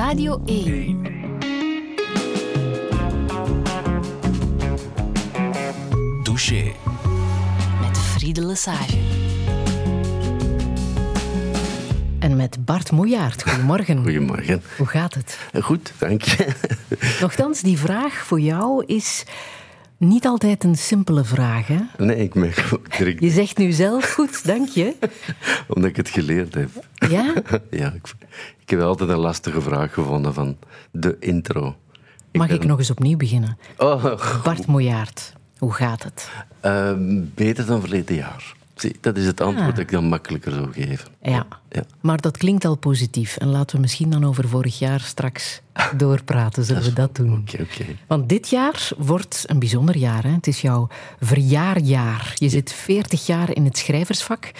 Radio 1. Douche. Met Friede Lesage. En met Bart Moejaert. Goedemorgen. Goedemorgen. Hoe gaat het? Goed, dank je. Nochtans, die vraag voor jou is niet altijd een simpele vraag. Hè? Nee, ik merk ook direct, Je zegt nu zelf goed, dank je. omdat ik het geleerd heb. Ja? Ja, ik, ik heb altijd een lastige vraag gevonden van de intro. Mag ben- ik nog eens opnieuw beginnen? Oh, Bart Moejaert, hoe gaat het? ehm, beter dan verleden jaar. Zie, dat is het antwoord Ah. dat ik dan makkelijker zou geven. Ja. Ja. Maar dat klinkt al positief. En laten we misschien dan over vorig jaar straks doorpraten. Zullen we dat doen? Oké, oké. Want dit jaar wordt een bijzonder jaar. Hè? Het is jouw verjaarjaar. Je zit 40 jaar in het schrijversvak.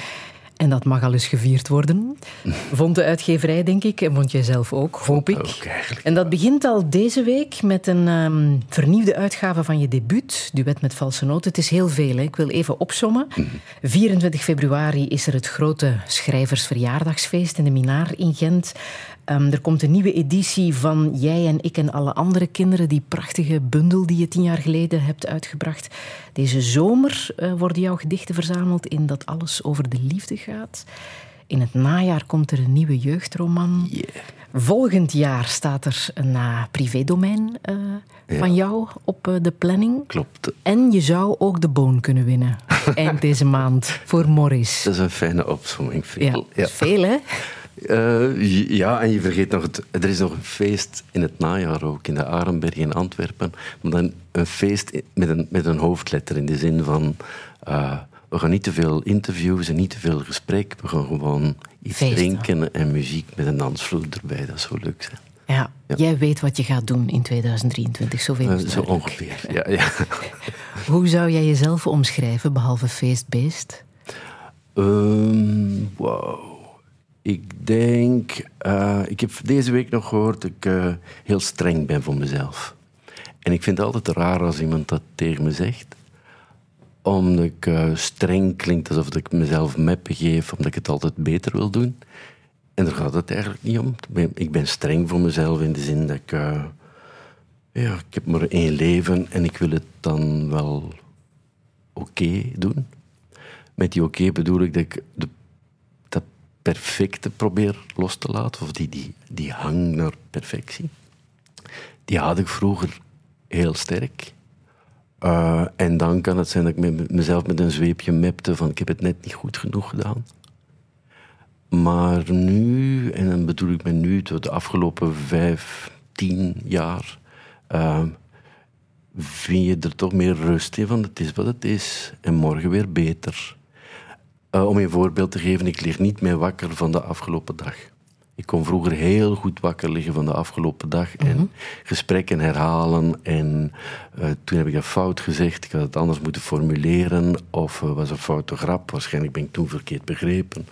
En dat mag al eens gevierd worden. Vond de uitgeverij, denk ik. En vond jij zelf ook, hoop ik. Ook eigenlijk. En dat begint al deze week met een ehm, vernieuwde uitgave van je debuut, Duet met valse noten. Het is heel veel, hè? ik wil even opsommen. 24 februari is er het grote schrijversverjaardagsfeest in de Minaar in Gent. Ehm, er komt een nieuwe editie van Jij en ik en alle andere kinderen, die prachtige bundel die je tien jaar geleden hebt uitgebracht. Deze zomer eh, worden jouw gedichten verzameld in Dat alles over de liefde gaat. In het najaar komt er een nieuwe jeugdroman. Yeah. Volgend jaar staat er een uh, privédomein eh, van jou op de planning. Klopt. En je zou ook de boon kunnen winnen eind deze maand voor Morris. Dat is een fijne opzomming. Ja, Veel. is veel hè? Eh, ja, en je vergeet nog, het, er is nog een feest in het najaar ook, in de Arenberg in Antwerpen. Maar dan een feest met een, met een hoofdletter in de zin van... eh, we gaan niet te veel interviews en niet te veel gesprek. We gaan gewoon iets Feesten. drinken en muziek met een dansvloer erbij. Dat zou leuk zijn. Ja, Ja. jij weet wat je gaat doen in 2023, zoveel Eh, is zo ongeveer. Ja, ja. Hoe zou jij jezelf omschrijven, behalve feestbeest? Ehm, Wauw. Ik denk... eh, ik heb deze week nog gehoord dat ik eh, heel streng ben voor mezelf. En ik vind het altijd raar als iemand dat tegen me zegt. Omdat ik eh, streng klinkt alsof ik mezelf meppen geef, omdat ik het altijd beter wil doen. En daar gaat het eigenlijk niet om. Ik ben, streng voor mezelf in de zin dat ik... ja, ik heb maar één leven en ik wil het dan wel oké doen. Met die oké bedoel ik dat ik de, perfecte probeer los te laten, of die, die, die hang naar perfectie. Die had ik vroeger heel sterk. Eh, en dan kan het zijn dat ik me- mezelf met een zweepje mepte van ik heb het net niet goed genoeg gedaan. Maar nu, en dan bedoel ik met nu, de afgelopen vijf, tien jaar, eh, vind je er toch meer rust in van het is wat het is en morgen weer beter. Eh, om een voorbeeld te geven, ik lig niet meer wakker van de afgelopen dag. Ik kon vroeger heel goed wakker liggen van de afgelopen dag en gesprekken herhalen. En eh, toen heb ik dat fout gezegd, ik had het anders moeten formuleren. Of uh, was een foute grap, waarschijnlijk ben ik toen verkeerd begrepen.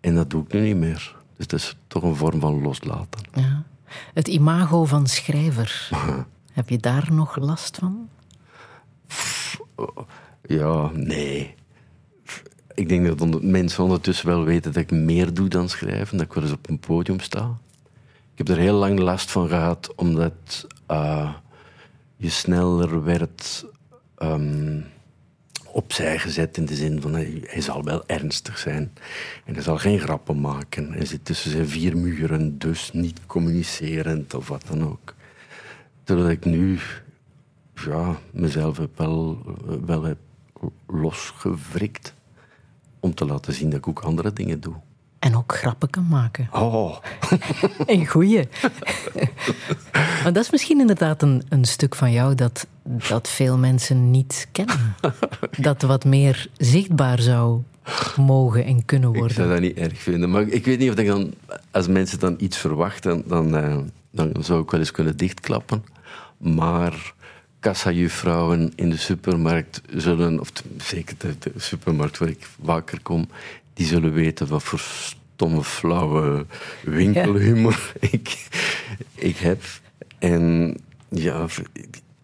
En dat doe ik nu niet meer. Dus dat is toch een vorm van loslaten. Ja. Het imago van schrijver. Heb je daar nog last van? Ja, nee. Ik denk dat mensen ondertussen wel weten dat ik meer doe dan schrijven, dat ik wel eens op een podium sta. Ik heb er heel lang last van gehad, omdat eh, je sneller werd ehm, opzij gezet in de zin van hij, zal wel ernstig zijn en hij zal geen grappen maken. Hij zit tussen zijn vier muren, dus niet communicerend of wat dan ook. Terwijl ik nu ja, mezelf heb wel, wel heb losgewrikt om te laten zien dat ik ook andere dingen doe. En ook grappen kan maken. Oh, Een goeie. maar dat is misschien inderdaad een, een stuk van jou dat, dat veel mensen niet kennen. Dat wat meer zichtbaar zou mogen en kunnen ik zou worden. dat niet erg vinden. Maar ik weet niet of ik dan, als mensen dan iets verwachten, dan, eh, dan zou ik wel eens kunnen dichtklappen. Maar kassajuffrouwen in de supermarkt zullen, of zeker de, de supermarkt waar ik vaker kom, die zullen weten wat voor stomme, flauwe winkelhumor ik, ik heb. En ja,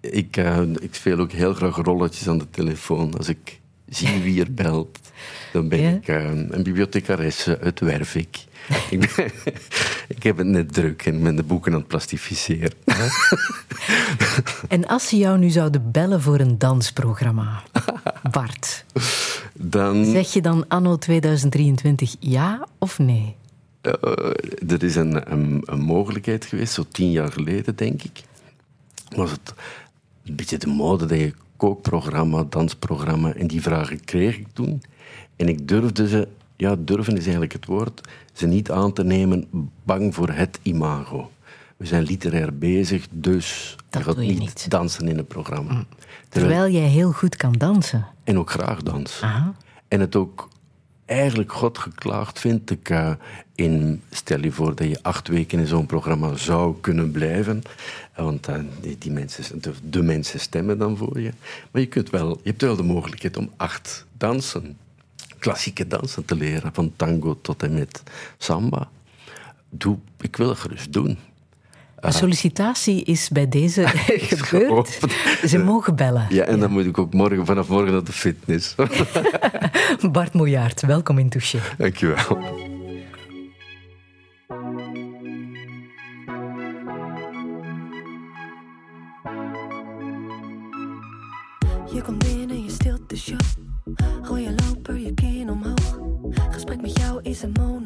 ik, eh, ik speel ook heel graag rolletjes aan de telefoon als ik zie wie er belt. Dan ben Ja? ik eh, een bibliothecaresse uit Wervik. ik, ben- ik heb het net druk en ben de boeken aan het plastificeren. En als ze jou nu zouden bellen voor een dansprogramma, Bart, Dan, zeg je dan anno 2023 ja of nee? eh, er is een, een, een mogelijkheid geweest, zo tien jaar geleden, denk ik. Was het een beetje de mode dat je kookprogramma, dansprogramma, en die vragen kreeg ik toen. En ik durfde ze, ja, durven is eigenlijk het woord, ze niet aan te nemen, bang voor het imago. We zijn literair bezig, dus Dat je gaat doe je niet, niet. Mm. dansen in een programma. Terwijl jij heel goed kan dansen. En ook graag dans. Aha. En het ook eigenlijk God geklaagd vind ik eh, in... Stel je voor dat je acht weken in zo'n programma zou kunnen blijven. Eh, Want eh, die, die mensen, de, de mensen stemmen dan voor je. Maar je, kunt wel, je hebt wel de mogelijkheid om acht dansen, klassieke dansen te leren. Van tango tot en met samba. Doe, ik wil het gerust doen. De sollicitatie is bij deze gebeurd. Ze mogen bellen. Ja, en dan moet ik ook morgen, vanaf morgen naar de fitness. Bart Moejaert, welkom in Touché. Dankjewel. Je komt is een monoloog.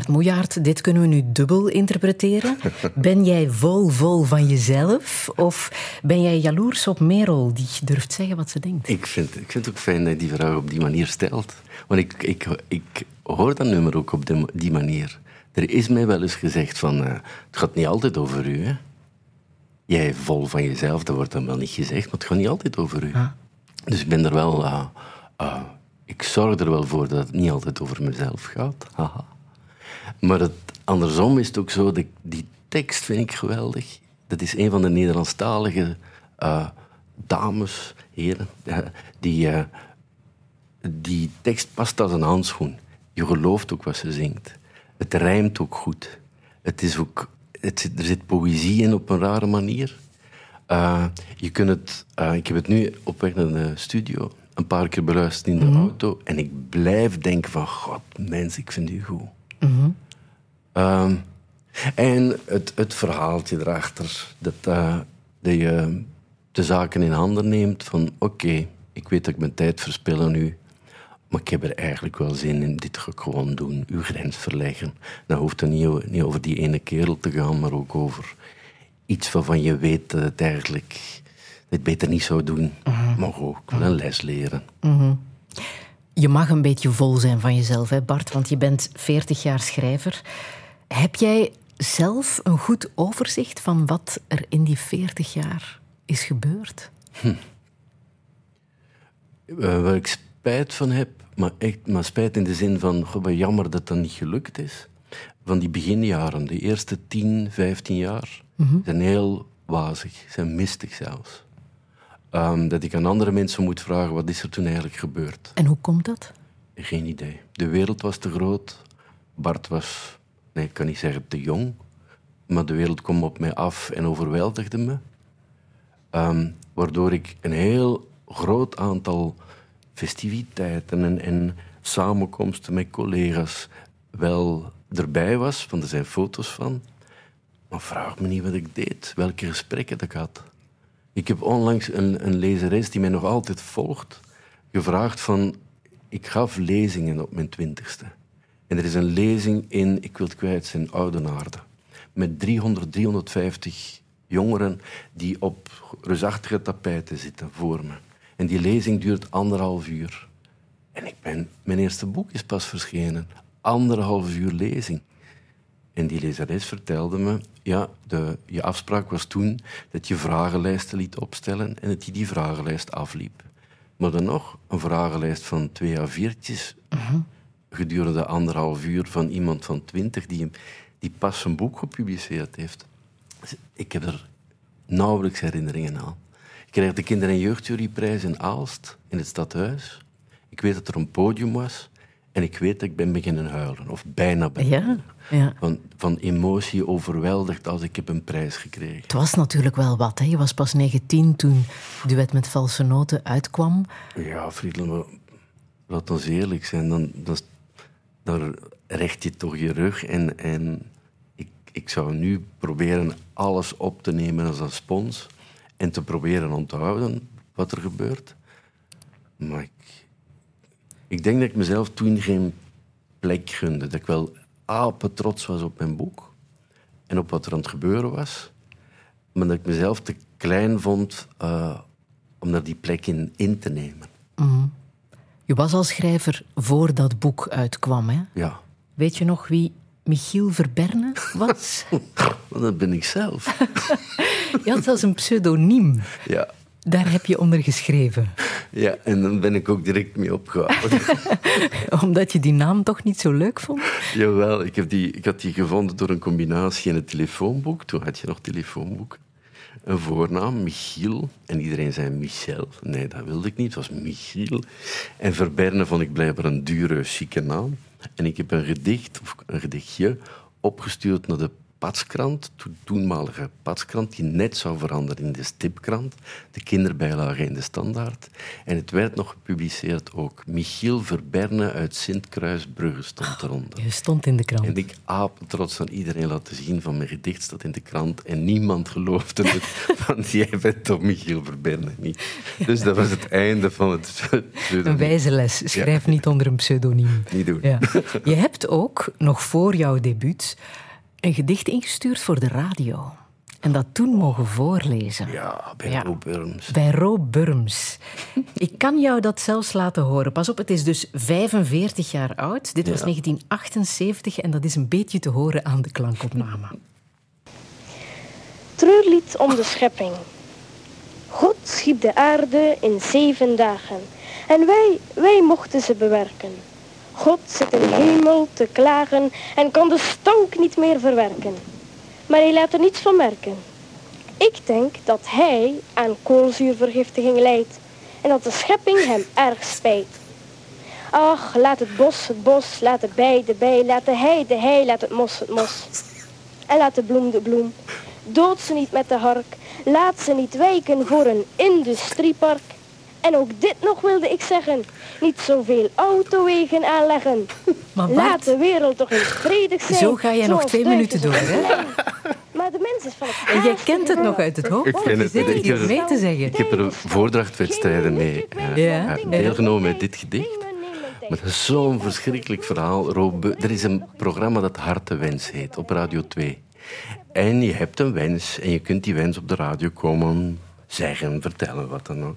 Bart Moejaert, dit kunnen we nu dubbel interpreteren. Ben jij vol, vol van jezelf? Of ben jij jaloers op Merel, die durft zeggen wat ze denkt? Ik vind, ik vind het ook fijn dat je die vraag op die manier stelt. Want ik, ik, ik hoor dat nummer ook op de- die manier. Er is mij wel eens gezegd van... eh, het gaat niet altijd over u, hè. Jij vol van jezelf, dat wordt dan wel niet gezegd, maar het gaat niet altijd over u. Dus ik ben er wel... eh, eh, ik zorg er wel voor dat het niet altijd over mezelf gaat. Haha. Maar het, andersom is het ook zo, dat die tekst vind ik geweldig. Dat is een van de Nederlandstalige eh, dames, heren, eh, die, eh, die tekst past als een handschoen. Je gelooft ook wat ze zingt. Het rijmt ook goed. Het is ook, het zit, er zit poëzie in op een rare manier. Je kunt het, ik heb het nu op weg naar de studio een paar keer beluisterd in de auto en ik blijf denken van, god mens, ik vind u goed. Ehm, En het, het verhaaltje erachter, dat, eh, dat je de zaken in handen neemt van oké, ik weet dat ik mijn tijd verspil nu, maar ik heb er eigenlijk wel zin in, dit ga ik gewoon doen, uw grens verleggen. Dan hoeft het niet, niet over die ene kerel te gaan, maar ook over iets waarvan je weet dat het eigenlijk het beter niet zou doen, maar ook wel een les leren. Je mag een beetje vol zijn van jezelf, hè Bart, want je bent 40 jaar schrijver. Heb jij zelf een goed overzicht van wat er in die 40 jaar is gebeurd? Eh, waar ik spijt van heb, maar echt maar spijt in de zin van goh, wat jammer dat dat niet gelukt is. Van die beginjaren, de eerste 10, 15 jaar, zijn heel wazig, zijn mistig zelfs. Ehm, dat ik aan andere mensen moet vragen, wat is er toen eigenlijk gebeurd? En hoe komt dat? Geen idee. De wereld was te groot. Bart was, nee, ik kan niet zeggen te jong. Maar de wereld kwam op mij af en overweldigde me. Ehm, waardoor ik een heel groot aantal festiviteiten en, en samenkomsten met collega's wel erbij was, want er zijn foto's van. Maar vraag me niet wat ik deed, welke gesprekken ik had. Ik heb onlangs een, een lezeres die mij nog altijd volgt, gevraagd van... Ik gaf lezingen op mijn twintigste. En er is een lezing in, ik wil het kwijt zijn, Oudenaarde. Met 300, 350 jongeren die op reusachtige tapijten zitten voor me. En die lezing duurt anderhalf uur. En ik ben, mijn eerste boek is pas verschenen. Anderhalf uur lezing. En die lezeres vertelde me, ja, de, je afspraak was toen dat je vragenlijsten liet opstellen en dat je die vragenlijst afliep. Maar dan nog een vragenlijst van twee A4'tjes gedurende anderhalf uur van iemand van twintig die, die pas een boek gepubliceerd heeft. Ik heb er nauwelijks herinneringen aan. Ik kreeg de Kinder- en Jeugdjuryprijs in Aalst, in het stadhuis. Ik weet dat er een podium was en ik weet dat ik ben beginnen huilen, of bijna ben. Ja, ja. Van, van emotie overweldigd als ik heb een prijs gekregen. Het was natuurlijk wel wat. Hè? Je was pas 19 toen Duet met valse noten uitkwam. Ja, Friedel, maar laat ons eerlijk zijn. Dan, dan, dan recht je toch je rug. En, en ik, ik zou nu proberen alles op te nemen als een spons. En te proberen onthouden wat er gebeurt. Maar ik, denk dat ik mezelf toen geen plek gunde. Dat ik wel apen trots was op mijn boek. En op wat er aan het gebeuren was. Maar dat ik mezelf te klein vond eh, om daar die plek in, in te nemen. Je was al schrijver voor dat boek uitkwam. Hè? Ja. Weet je nog wie Michiel Verberne was? Dat ben ik zelf. Je had zelfs een pseudoniem. Ja. Daar heb je onder geschreven. ja, en dan ben ik ook direct mee opgehouden. Omdat je die naam toch niet zo leuk vond? Jawel, ik, heb die, ik had die gevonden door een combinatie in het telefoonboek. Toen had je nog telefoonboek. Een voornaam, Michiel. En iedereen zei Michel. Nee, dat wilde ik niet. Het was Michiel. En Verberne vond ik blijkbaar een dure, chique naam. En ik heb een gedicht, of een gedichtje, opgestuurd naar de Patskrant, de toenmalige Patskrant, die net zou veranderen in de Stipkrant, de kinderbijlage in de Standaard. En het werd nog gepubliceerd ook. Michiel Verberne uit Sint-Kruisbrugge stond eronder. Je stond in de krant. En ik apetrots aan iedereen laten zien van mijn gedicht staat in de krant en niemand geloofde het, want jij bent toch Michiel Verberne niet. Dus dat was het einde van het Een wijze les. Schrijf niet onder een pseudoniem. Niet doen. Ja. Je hebt ook, nog voor jouw debuut, een gedicht ingestuurd voor de radio. En dat toen mogen voorlezen. Ja, bij Ja. Rob Burms. Bij Ro Burms. Ik kan jou dat zelfs laten horen. Pas op, het is dus 45 jaar oud. Dit was Ja. 1978 en dat is een beetje te horen aan de klankopname. Treurlied om de schepping. God schiep de aarde in zeven dagen. En wij, wij mochten ze bewerken. God zit in de hemel te klagen en kan de stank niet meer verwerken. Maar hij laat er niets van merken. Ik denk dat hij aan koolzuurvergiftiging lijdt en dat de schepping hem erg spijt. Ach, laat het bos het bos, laat de bij de bij, laat de hei de hei, laat het mos het mos. En laat de bloem de bloem. Dood ze niet met de hark. Laat ze niet wijken voor een industriepark. En ook dit nog wilde ik zeggen. Niet zoveel autowegen aanleggen. Maar Laat de wereld toch eens vredig zijn. Zo ga jij nog twee minuten door, hè? Maar de mens is van het en jij kent het nog uit het hoofd. Ik vind het- ik heb mee te zeggen. Ik heb er voordrachtwedstrijden mee eh, Ja. deelgenomen met dit gedicht. Maar dat is zo'n verschrikkelijk verhaal. Er is een programma dat Hartewens heet op Radio 2. En je hebt een wens en je kunt die wens op de radio komen zeggen, vertellen, wat dan ook.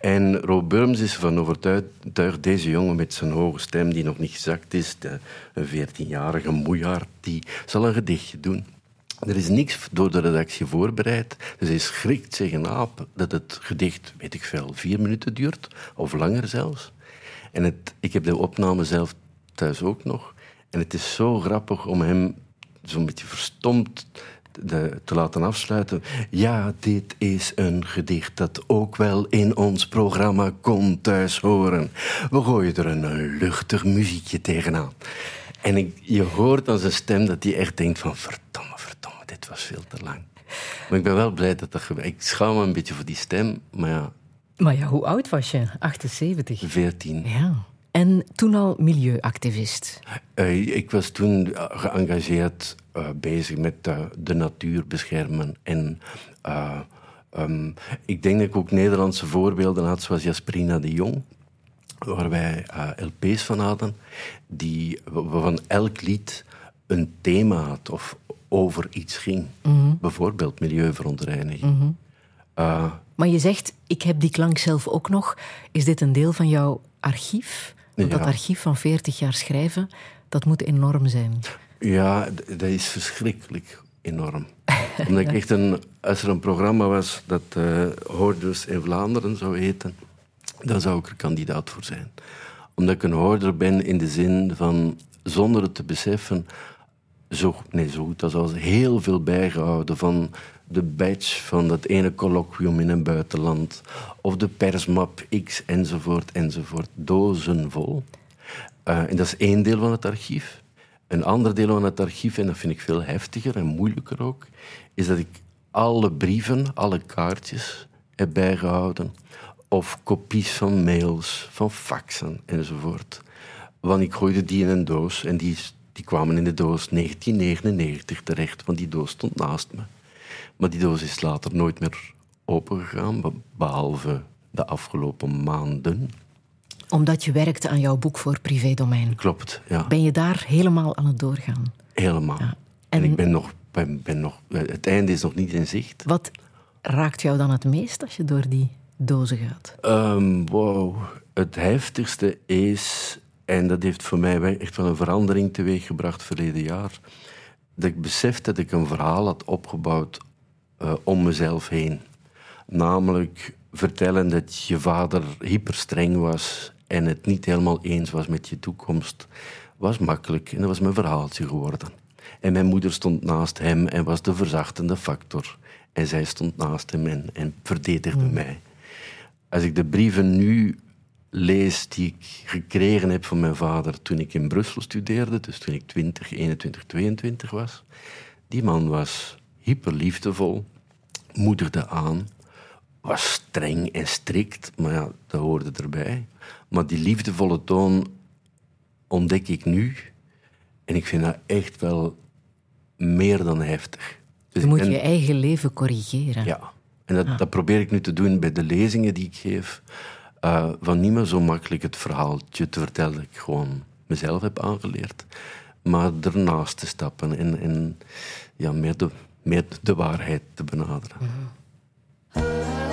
En Rob Burms is ervan overtuigd, deze jongen met zijn hoge stem die nog niet gezakt is, de, een 14-jarige moejaard, die zal een gedichtje doen. Er is niks door de redactie voorbereid. Dus hij schrikt zich een dat het gedicht, weet ik veel, vier minuten duurt, of langer zelfs. En het, ik heb de opname zelf thuis ook nog. En het is zo grappig om hem zo'n beetje verstomd de- te laten afsluiten. Ja, dit is een gedicht dat ook wel in ons programma kon thuis horen. We gooien er een luchtig muziekje tegenaan. En ik, je hoort aan zijn stem dat hij echt denkt van... Verdomme, verdomme, dit was veel te lang. Maar ik ben wel blij dat dat gebeurt. Ik schaam me een beetje voor die stem, maar ja, Maar ja, hoe oud was je? 78. 14. Ja. En toen al milieuactivist. Eh, ik was toen geëngageerd eh, bezig met eh, de natuur beschermen. En eh, ehm, ik denk dat ik ook Nederlandse voorbeelden had, zoals Jasperina de Jong, waar wij LP's van hadden, die, waarvan elk lied een thema had of over iets ging. Bijvoorbeeld milieuverontreiniging. Eh, Maar je zegt, ik heb die klank zelf ook nog. Is dit een deel van jouw archief? Want dat archief van 40 jaar schrijven, dat moet enorm zijn. Ja, dat is verschrikkelijk enorm. Omdat ik echt een, als er een programma was dat eh Hoorders in Vlaanderen zou heten, dan zou ik er kandidaat voor zijn. Omdat ik een hoorder ben in de zin van, zonder het te beseffen, zo, nee, zo goed als als heel veel bijgehouden van de badge van dat ene colloquium in een buitenland, of de persmap X, enzovoort, enzovoort. Dozen vol. Eh, en dat is één deel van het archief. Een ander deel van het archief, en dat vind ik veel heftiger en moeilijker ook, is dat ik alle brieven, alle kaartjes heb bijgehouden. Of kopies van mails, van faxen enzovoort. Want ik gooide die in een doos en die, die kwamen in de doos 1999 terecht, want die doos stond naast me. Maar die doos is later nooit meer opengegaan, be- behalve de afgelopen maanden. Omdat je werkte aan jouw boek voor privédomein. Klopt, ja. Ben je daar helemaal aan het doorgaan? Helemaal. En, En- ik ben nog, ben, ben nog... Het einde is nog niet in zicht. Wat raakt jou dan het meest als je door die dozen gaat? Ehm wow. Het heftigste is, en dat heeft voor mij echt wel een verandering teweeggebracht verleden jaar, dat ik besef dat ik een verhaal had opgebouwd eh, om mezelf heen. Namelijk vertellen dat je vader hyperstreng was en het niet helemaal eens was met je toekomst, was makkelijk en dat was mijn verhaaltje geworden. En mijn moeder stond naast hem en was de verzachtende factor. En zij stond naast hem en, en verdedigde mij. Als ik de brieven nu lees die ik gekregen heb van mijn vader toen ik in Brussel studeerde, dus toen ik 20, 21, 22 was, die man was hyperliefdevol, moedigde aan, was streng en strikt, maar ja, dat hoorde erbij. Maar die liefdevolle toon ontdek ik nu en ik vind dat echt wel meer dan heftig. Dus Je moet ben- je eigen leven corrigeren. ja, en dat, dat probeer ik nu te doen bij de lezingen die ik geef. eh, van niet meer zo makkelijk het verhaaltje te vertellen dat ik gewoon mezelf heb aangeleerd. Maar ernaast te stappen en, en ja, meer, de, meer de waarheid te benaderen. Ever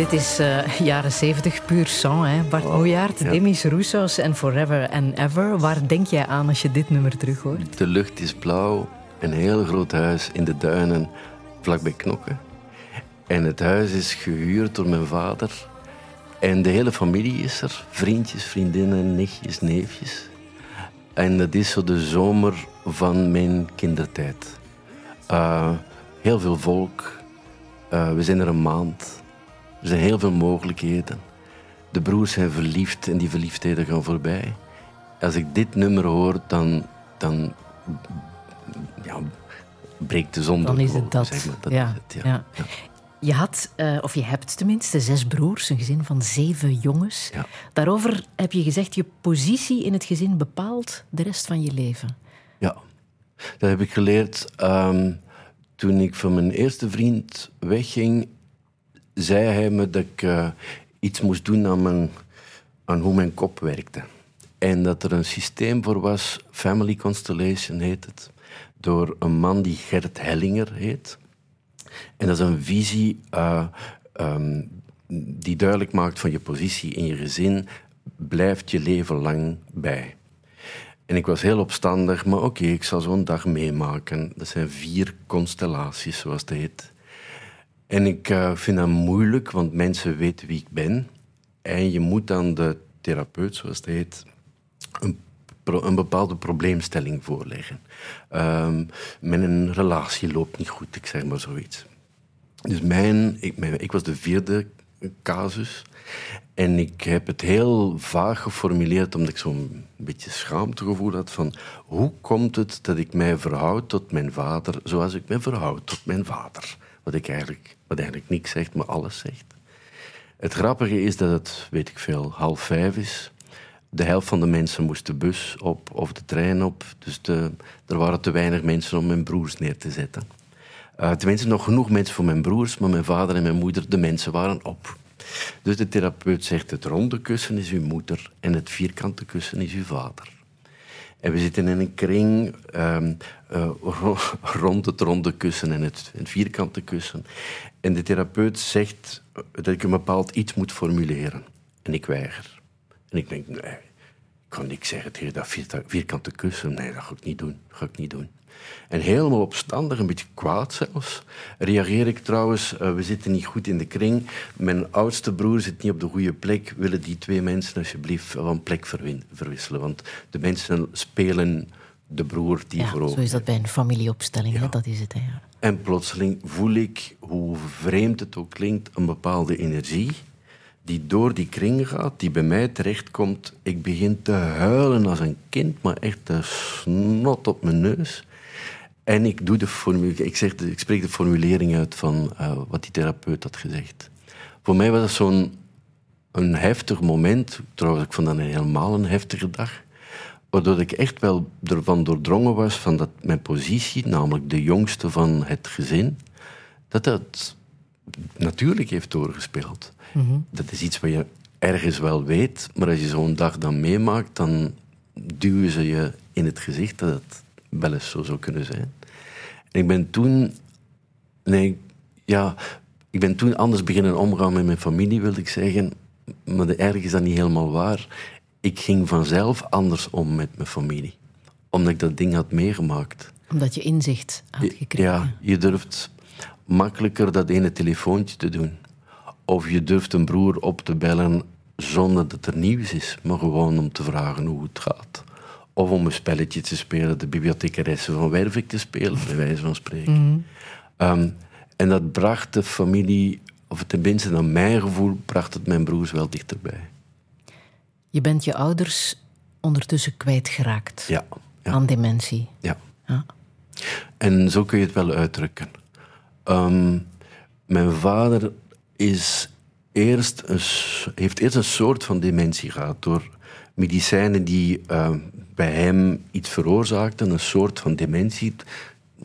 Dit is eh, jaren 70 puur sang, hè? Bart Moejaert, ja. Demis Roussos en Forever and Ever. Waar denk jij aan als je dit nummer terug hoort? De lucht is blauw, een heel groot huis in de duinen vlakbij Knokken. En het huis is gehuurd door mijn vader. En de hele familie is er. Vriendjes, vriendinnen, nichtjes, neefjes. En dat is zo de zomer van mijn kindertijd. Eh, heel veel volk. Eh, we zijn er een maand. Er zijn heel veel mogelijkheden. De broers zijn verliefd en die verliefdheden gaan voorbij. Als ik dit nummer hoor, dan, dan ja, breekt de zon Dan door is de het dat. zeg maar. Dat ja, is het, ja. ja. Je had, eh, of je hebt tenminste, zes broers, een gezin van zeven jongens. Ja. Daarover heb je gezegd, je positie in het gezin bepaalt de rest van je leven. Ja, dat heb ik geleerd ehm, toen ik van mijn eerste vriend wegging. Zei hij me dat ik eh, iets moest doen aan, mijn, aan hoe mijn kop werkte. En dat er een systeem voor was, Family Constellation heet het, door een man die Gert Hellinger heet. En dat is een visie eh, ehm, die duidelijk maakt van je positie in je gezin blijft je leven lang bij. En ik was heel opstandig, maar oké, ik zal zo'n dag meemaken. Dat zijn vier constellaties, zoals het heet. En ik eh, vind dat moeilijk, want mensen weten wie ik ben. En je moet aan de therapeut, zoals het heet, een, bepaalde probleemstelling voorleggen. Ehm mijn relatie loopt niet goed, ik zeg maar zoiets. Dus mijn, ik, ik was de vierde casus. En ik heb het heel vaag geformuleerd, omdat ik zo'n beetje schaamtegevoel had van hoe komt het dat ik mij verhoud tot mijn vader zoals ik mij verhoud tot mijn vader? Wat, ik eigenlijk, wat eigenlijk niks zegt, maar alles zegt. Het grappige is dat het, weet ik veel, half vijf is. De helft van de mensen moest de bus op of de trein op. Dus de, er waren te weinig mensen om mijn broers neer te zetten. Eh, tenminste, nog genoeg mensen voor mijn broers, maar mijn vader en mijn moeder, de mensen waren op. Dus de therapeut zegt, het ronde kussen is uw moeder en het vierkante kussen is uw vader. En we zitten in een kring ehm, eh, ro- rond het ronde kussen en het, vierkante kussen. En de therapeut zegt dat ik een bepaald iets moet formuleren. En ik weiger. En ik denk, ik kan niks zeggen tegen dat vier- vierkante kussen. Nee, dat ga ik niet doen. Dat ga ik niet doen. En helemaal opstandig, een beetje kwaad zelfs, reageer ik trouwens. eh, we zitten niet goed in de kring. Mijn oudste broer zit niet op de goede plek. Willen die twee mensen alsjeblieft van plek verwisselen? Want de mensen spelen de broer die Ja, voorover zo is dat bij een familieopstelling? Ja. dat is het. Hè? ja. en plotseling voel ik, hoe vreemd het ook klinkt, een bepaalde energie die door die kring gaat, die bij mij terechtkomt. Ik begin te huilen als een kind, maar echt de snot op mijn neus. En ik, doe de formu- ik, zeg de- ik spreek de formulering uit van eh, wat die therapeut had gezegd. Voor mij was dat zo'n een heftig moment. Trouwens, ik vond dat een helemaal een heftige dag. Waardoor ik echt wel ervan doordrongen was van dat mijn positie, namelijk de jongste van het gezin, dat dat natuurlijk heeft doorgespeeld. Dat is iets wat je ergens wel weet, maar als je zo'n dag dan meemaakt, dan duwen ze je in het gezicht dat het wel eens zo zou kunnen zijn. En ik ben toen... Nee, ja, ik ben toen anders beginnen omgaan met mijn familie, wil ik zeggen. Maar de- eigenlijk is dat niet helemaal waar. Ik ging vanzelf anders om met mijn familie. Omdat ik dat ding had meegemaakt. Omdat je inzicht had gekregen. Ja, je durft makkelijker dat ene telefoontje te doen. Of je durft een broer op te bellen zonder dat er nieuws is, maar gewoon om te vragen hoe het gaat. Of om een spelletje te spelen, de bibliothecaresse van Wervik te spelen, bij wijze van spreken. Ehm, en dat bracht de familie, of tenminste naar mijn gevoel, bracht het mijn broers wel dichterbij. Je bent je ouders ondertussen kwijtgeraakt Ja, ja. aan dementie. Ja. Ja. En zo kun je het wel uitdrukken. Ehm, mijn vader is eerst een, heeft eerst een soort van dementie gehad door medicijnen die ehm, bij hem iets veroorzaakten, een soort van dementie,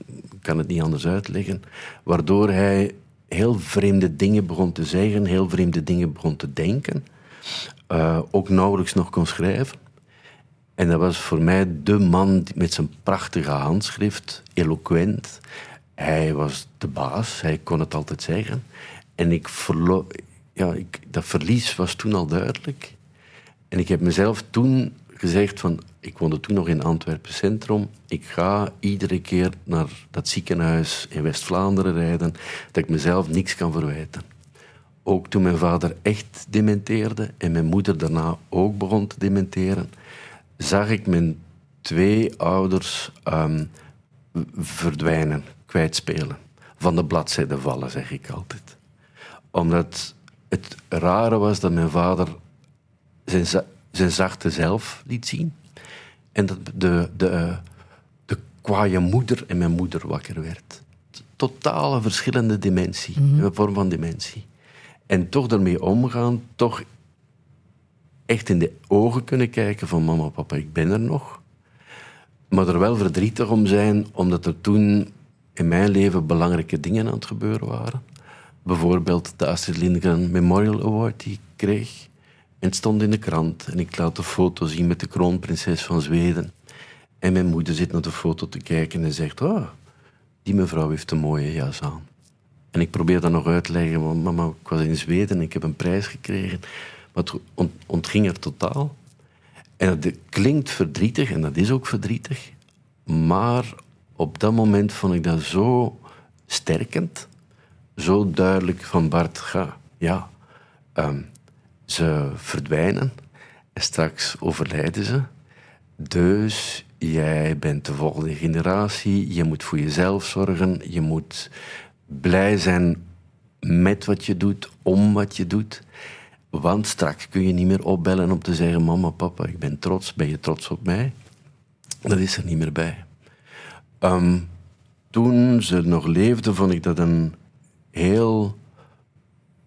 ik kan het niet anders uitleggen, waardoor hij heel vreemde dingen begon te zeggen, heel vreemde dingen begon te denken, eh, ook nauwelijks nog kon schrijven. En dat was voor mij de man met zijn prachtige handschrift, eloquent. Hij was de baas, hij kon het altijd zeggen. En ik ja, ik, dat verlies was toen al duidelijk. En ik heb mezelf toen gezegd van... Ik woonde toen nog in Antwerpen Centrum. Ik ga iedere keer naar dat ziekenhuis in West-Vlaanderen rijden... dat ik mezelf niks kan verwijten. Ook toen mijn vader echt dementeerde en mijn moeder daarna ook begon te dementeren, zag ik mijn twee ouders ehm, verdwijnen, kwijtspelen. Van de bladzijde vallen, zeg ik altijd. Omdat het rare was dat mijn vader zijn, zijn zachte zelf liet zien. En dat de, de, de kwaaie moeder en mijn moeder wakker werd. Totale verschillende dimensie, een vorm van dementie. En toch daarmee omgaan, toch echt in de ogen kunnen kijken van mama, papa, ik ben er nog. Maar er wel verdrietig om zijn, omdat er toen in mijn leven belangrijke dingen aan het gebeuren waren. Bijvoorbeeld de Astrid Lindgren Memorial Award die ik kreeg. En het stond in de krant en ik laat de foto zien met de kroonprinses van Zweden. En mijn moeder zit naar de foto te kijken en zegt, oh, die mevrouw heeft een mooie jas aan. En ik probeer dat nog uit te leggen, want mama, ik was in Zweden en ik heb een prijs gekregen. Maar ontging er totaal. En het klinkt verdrietig, en dat is ook verdrietig. Maar op dat moment vond ik dat zo sterkend. Zo duidelijk van Bart, ga, ja, ehm, ze verdwijnen. En straks overlijden ze. Dus jij bent de volgende generatie. Je moet voor jezelf zorgen. Je moet blij zijn met wat je doet, om wat je doet. Want straks kun je niet meer opbellen om te zeggen: Mama, papa, ik ben trots. Ben je trots op mij? Dat is er niet meer bij. Ehm, toen ze nog leefde, vond ik dat een heel.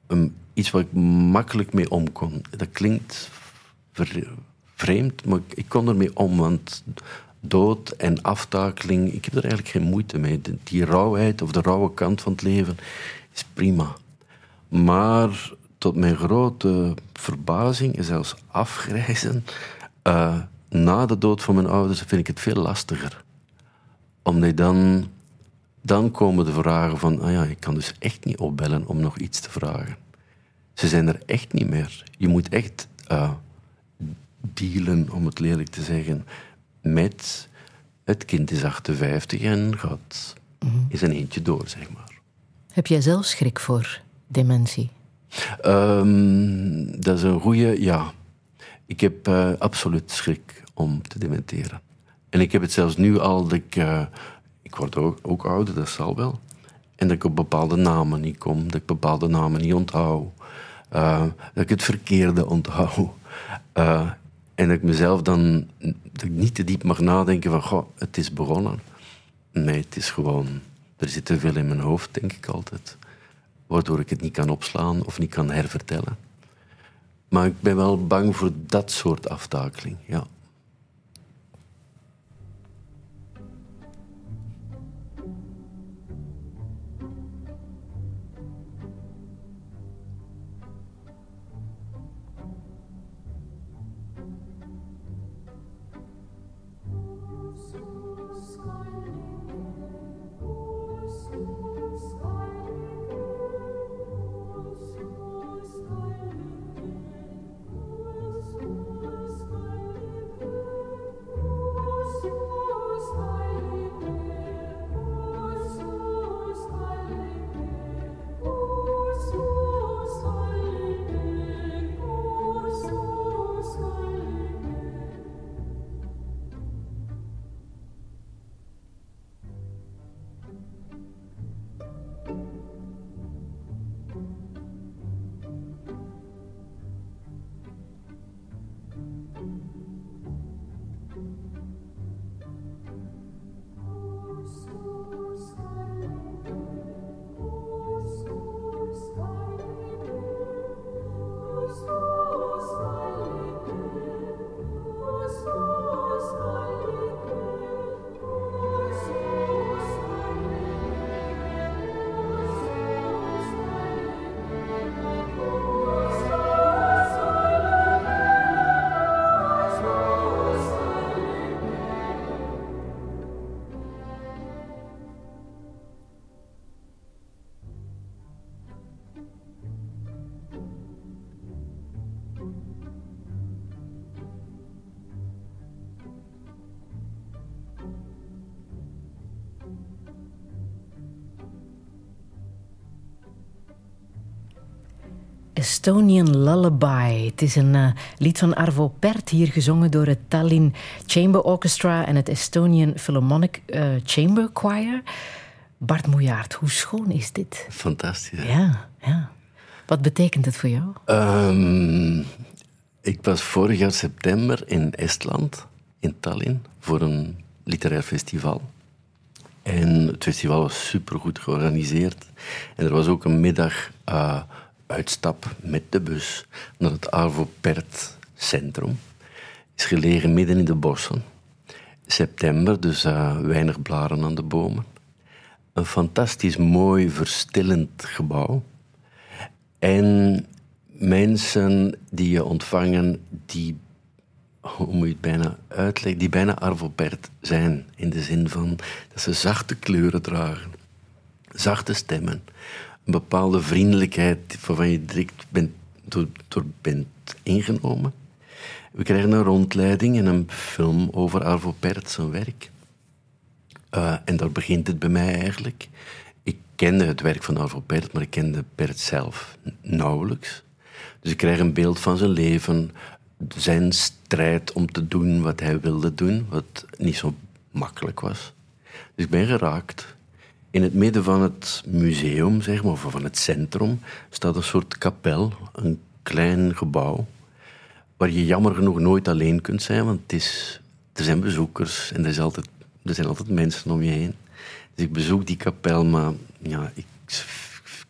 een- iets waar ik makkelijk mee om kon. Dat klinkt vreemd, maar ik, kon ermee om. Want dood en aftakeling, ik heb er eigenlijk geen moeite mee. Die rauwheid of de rauwe kant van het leven is prima. Maar tot mijn grote verbazing en zelfs afgrijzen, eh, na de dood van mijn ouders vind ik het veel lastiger. Omdat dan, dan komen de vragen van, ah ja, ik kan dus echt niet opbellen om nog iets te vragen. Ze zijn er echt niet meer. Je moet echt eh, dealen, om het lelijk te zeggen, met het kind is 58 en gaat is een eentje door, zeg maar. Heb jij zelf schrik voor dementie? Ehm, dat is een goede, ja. Ik heb eh, absoluut schrik om te dementeren. En ik heb het zelfs nu al, dat ik, eh, ik word ook, ook ouder, dat zal wel. En dat ik op bepaalde namen niet kom, dat ik bepaalde namen niet onthoud. Eh, dat ik het verkeerde onthoud. Eh, en dat ik mezelf dan dat ik niet te diep mag nadenken van, goh, het is begonnen. Nee, het is gewoon, er zit te veel in mijn hoofd, denk ik altijd waardoor ik het niet kan opslaan of niet kan hervertellen. Maar ik ben wel bang voor dat soort aftakeling, ja. Estonian Lullaby. Het is een eh, lied van Arvo Pärt, hier gezongen door het Tallinn Chamber Orchestra en het Estonian Philharmonic eh, Chamber Choir. Bart Moejaert, hoe schoon is dit? Fantastisch. hè? Ja, ja. Wat betekent het voor jou? Ehm, ik was vorig jaar september in Estland, in Tallinn, voor een literair festival. En het festival was supergoed georganiseerd. En er was ook een middag eh, uitstap met de bus naar het Arvo Pärt Centrum. is gelegen midden in de bossen. September, dus eh, weinig blaren aan de bomen. Een fantastisch mooi, verstillend gebouw. En mensen die je ontvangen, die, hoe moet je het bijna uitleggen, die bijna Arvo Pärt zijn. In de zin van dat ze zachte kleuren dragen, zachte stemmen, een bepaalde vriendelijkheid waarvan je direct bent, door, door bent ingenomen. We krijgen een rondleiding en een film over Arvo Pärt, zijn werk. Uh, en daar begint het bij mij eigenlijk. Ik kende het werk van Arvo Pärt, maar ik kende Pärt zelf nauwelijks. Dus ik krijg een beeld van zijn leven, zijn strijd om te doen wat hij wilde doen, wat niet zo makkelijk was. Dus ik ben geraakt. In het midden van het museum, zeg maar, of van het centrum, staat een soort kapel, een klein gebouw, waar je jammer genoeg nooit alleen kunt zijn, want het is, er zijn bezoekers en er, is altijd, er zijn altijd mensen om je heen. Dus ik bezoek die kapel, maar ja, ik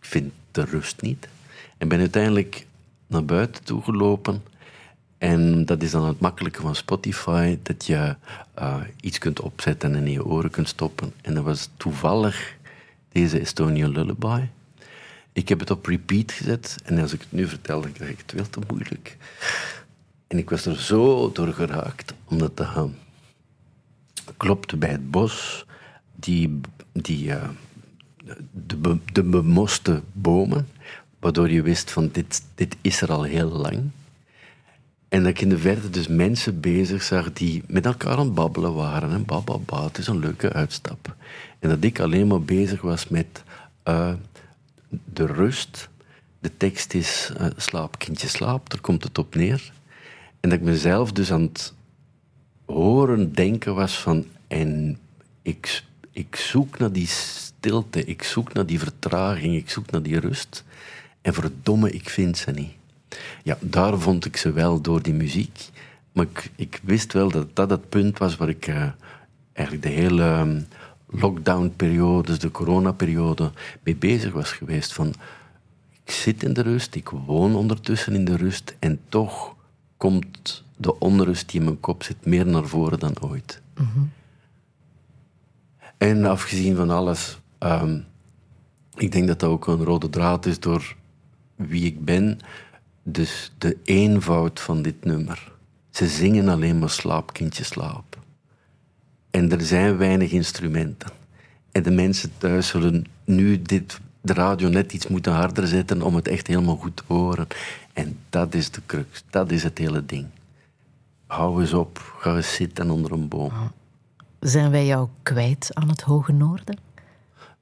vind de rust niet. En ben uiteindelijk naar buiten toe gelopen. En dat is dan het makkelijke van Spotify, dat je uh, iets kunt opzetten en in je oren kunt stoppen. En dat was toevallig deze Estonian Lullaby. Ik heb het op repeat gezet en als ik het nu vertel, dan krijg ik het veel te moeilijk. En ik was er zo door geraakt, omdat dat uh, klopte bij het bos, die, die, uh, de, de bemoste bomen, waardoor je wist van dit, dit is er al heel lang. En dat ik in de verte dus mensen bezig zag die met elkaar aan het babbelen waren. En bababa, het is een leuke uitstap. En dat ik alleen maar bezig was met uh, de rust. De tekst is uh, slaap, kindje slaap, daar komt het op neer. En dat ik mezelf dus aan het horen denken was van... En ik, ik zoek naar die stilte, ik zoek naar die vertraging, ik zoek naar die rust. En verdomme, ik vind ze niet. Ja, daar vond ik ze wel door die muziek. Maar ik, ik wist wel dat dat het punt was waar ik uh, eigenlijk de hele um, lockdown-periode, dus de coronaperiode, mee bezig was geweest. Van, ik zit in de rust, ik woon ondertussen in de rust en toch komt de onrust die in mijn kop zit meer naar voren dan ooit. Mm -hmm. En afgezien van alles, um, ik denk dat dat ook een rode draad is door wie ik ben. Dus de eenvoud van dit nummer. Ze zingen alleen maar slaap, kindje, slaap. En er zijn weinig instrumenten. En de mensen thuis zullen nu dit, de radio net iets moeten harder zetten om het echt helemaal goed te horen. En dat is de crux, dat is het hele ding. Hou eens op, ga eens zitten onder een boom. Zijn wij jou kwijt aan het Hoge Noorden?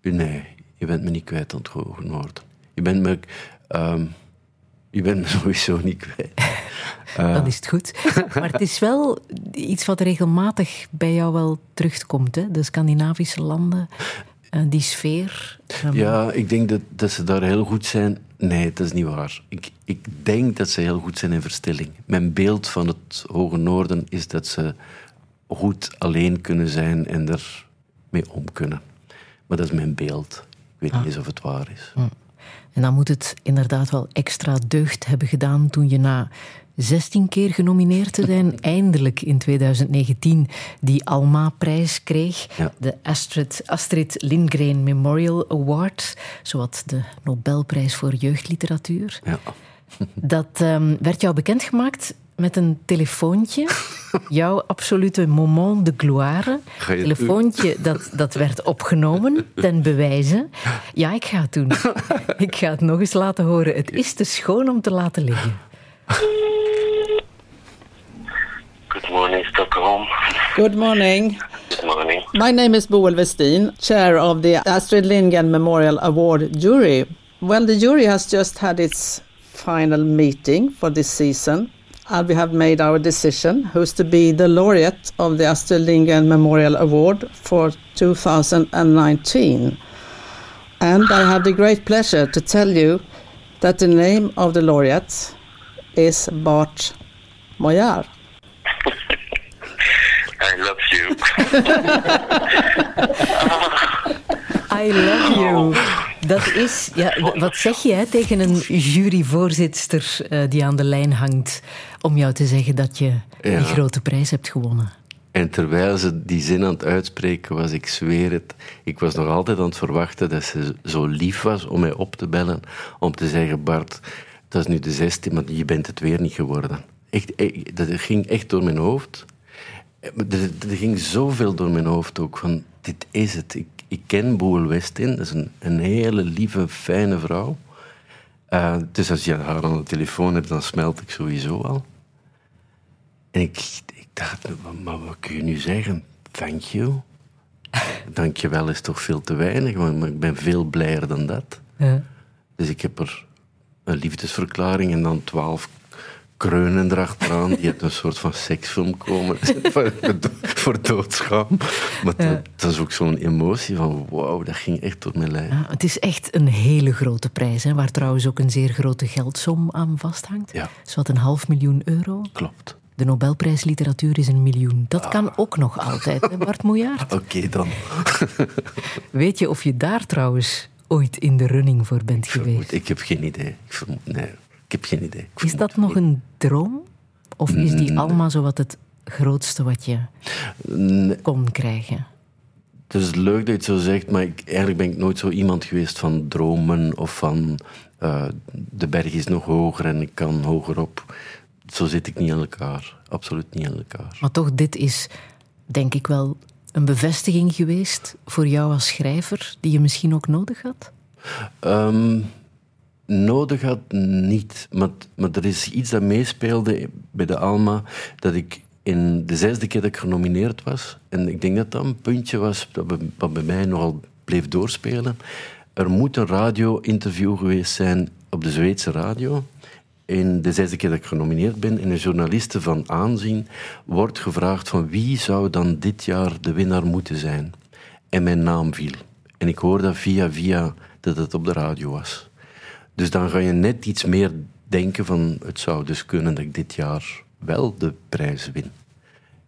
Nee, je bent me niet kwijt aan het Hoge Noorden. Je bent me, um, je bent me sowieso niet kwijt. Uh, Dan is het goed. Maar het is wel iets wat regelmatig bij jou wel terugkomt, hè? de Scandinavische landen, uh, die sfeer. Um... Ja, ik denk dat, dat ze daar heel goed zijn. Nee, dat is niet waar. Ik, ik denk dat ze heel goed zijn in verstilling. Mijn beeld van het Hoge Noorden is dat ze goed alleen kunnen zijn en er mee om kunnen. Maar dat is mijn beeld. Ik weet ah. niet eens of het waar is. Hm. En dan moet het inderdaad wel extra deugd hebben gedaan toen je na 16 keer genomineerd te zijn, eindelijk in 2019 die Alma-prijs kreeg. Ja. De Astrid, Astrid Lindgren Memorial Award, zowat de Nobelprijs voor jeugdliteratuur. Ja. Dat um, werd jou bekendgemaakt met een telefoontje. Jouw absolute moment de gloire. Telefoontje dat, dat werd opgenomen ten bewijze. Ja, ik ga het doen. Ik ga het nog eens laten horen. Het is te schoon om te laten liggen. Good morning, Stockholm. Good morning. Good morning. My name is Boel Westin, chair of the Astrid Lindgren Memorial Award jury. Well, the jury has just had its final meeting for this season, Uh, we have made our decision who's to be the laureate of the Astrid Lindgren Memorial Award for 2019. And I have the great pleasure to tell you that the name of the laureate is Bart Moyar. I love you. I love you. Dat is, ja, wat zeg je hè, tegen een juryvoorzitter eh, die aan de lijn hangt om jou te zeggen dat je Ja. die grote prijs hebt gewonnen? En terwijl ze die zin aan het uitspreken was, ik zweer het, ik was nog altijd aan het verwachten dat ze zo lief was om mij op te bellen, om te zeggen, Bart, dat is nu de 16, maar je bent het weer niet geworden. Echt, echt, dat ging echt door mijn hoofd. Er, er ging zoveel door mijn hoofd ook, van dit is het. Ik, ik ken Boel Westin, dat is een, een hele lieve, fijne vrouw. Eh, dus als je haar aan de telefoon hebt, dan smelt ik sowieso al. En ik, ik dacht, maar, wat kun je nu zeggen? Thank you. Dank je wel is toch veel te weinig, maar, maar ik ben veel blijer dan dat. Ja. Dus ik heb er een liefdesverklaring en dan twaalf kreunen erachteraan die uit een soort van seksfilm komen. voor, doodschaam. Maar Ja. dat, dat is ook zo'n emotie van wauw, dat ging echt door mijn lijf. Ja, het is echt een hele grote prijs, hè, waar trouwens ook een zeer grote geldsom aan vasthangt. Ja. Zowat een half miljoen euro. Klopt. De Nobelprijs Literatuur is een miljoen. Dat kan ook nog altijd, hè, Bart Moejaert. Oké dan. Weet je of je daar trouwens ooit in de running voor bent geweest? Ik heb geen idee. Ik vermoed, nee, ik heb geen idee. Ik Is dat nog een droom? Of is die Mm. Alma zowat het grootste wat je Nee. kon krijgen? Het is leuk dat je het zo zegt, maar ik, eigenlijk ben ik nooit zo iemand geweest van dromen of van eh, de berg is nog hoger en ik kan hogerop. Zo zit ik niet in elkaar. Absoluut niet in elkaar. Maar toch, dit is denk ik wel een bevestiging geweest voor jou als schrijver, die je misschien ook nodig had? Ehm, nodig had niet, maar, maar er is iets dat meespeelde bij de Alma, dat ik in de zesde keer dat ik genomineerd was, en ik denk dat dat een puntje was dat bij, wat bij mij nogal bleef doorspelen. Er moet een radio-interview geweest zijn op de Zweedse radio. In de zesde keer dat ik genomineerd ben, en een journaliste van aanzien wordt gevraagd van wie zou dan dit jaar de winnaar moeten zijn. En mijn naam viel. En ik hoorde via via dat het op de radio was. Dus dan ga je net iets meer denken van het zou dus kunnen dat ik dit jaar wel de prijs win.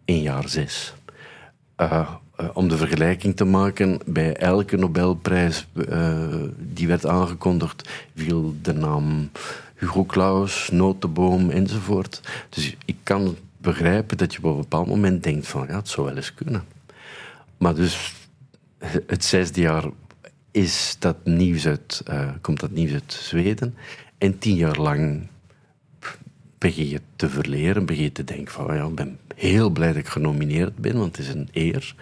In jaar zes. Eh, eh, om de vergelijking te maken, bij elke Nobelprijs eh, die werd aangekondigd, viel de naam Hugo Claus, Notenboom enzovoort. Dus ik kan begrijpen dat je op een bepaald moment denkt van ja, het zou wel eens kunnen. Maar dus het zesde jaar is dat nieuws uit, eh, komt dat nieuws uit Zweden. En tien jaar lang begin je te verleren, begin je te denken van ja, ik ben heel blij dat ik genomineerd ben, want het is een eer.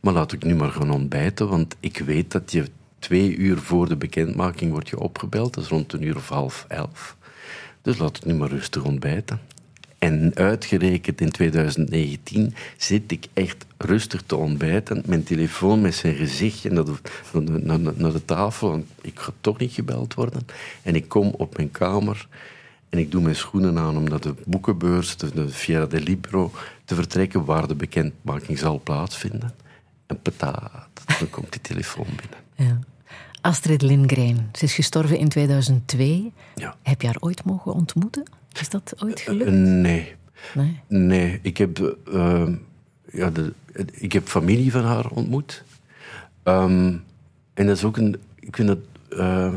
Maar laat ik nu maar gaan ontbijten, want ik weet dat je twee uur voor de bekendmaking wordt je opgebeld. Dat is rond een uur of half elf. Dus laat ik nu maar rustig ontbijten. En uitgerekend in 2019 zit ik echt rustig te ontbijten. Mijn telefoon met zijn gezichtje naar de, naar, de tafel. Want ik ga toch niet gebeld worden. En ik kom op mijn kamer en ik doe mijn schoenen aan om naar de boekenbeurs, de, de Fiera del Libro, te vertrekken waar de bekendmaking zal plaatsvinden. En petaat, dan komt die telefoon binnen. Ja. Astrid Lindgren, ze is gestorven in 2002. Ja. Heb je haar ooit mogen ontmoeten? Is dat ooit gelukt? Eh, Nee. Nee. Nee, ik heb, eh, ja, de, ik heb familie van haar ontmoet. Ehm, en dat is ook een. Ik vind dat. eh,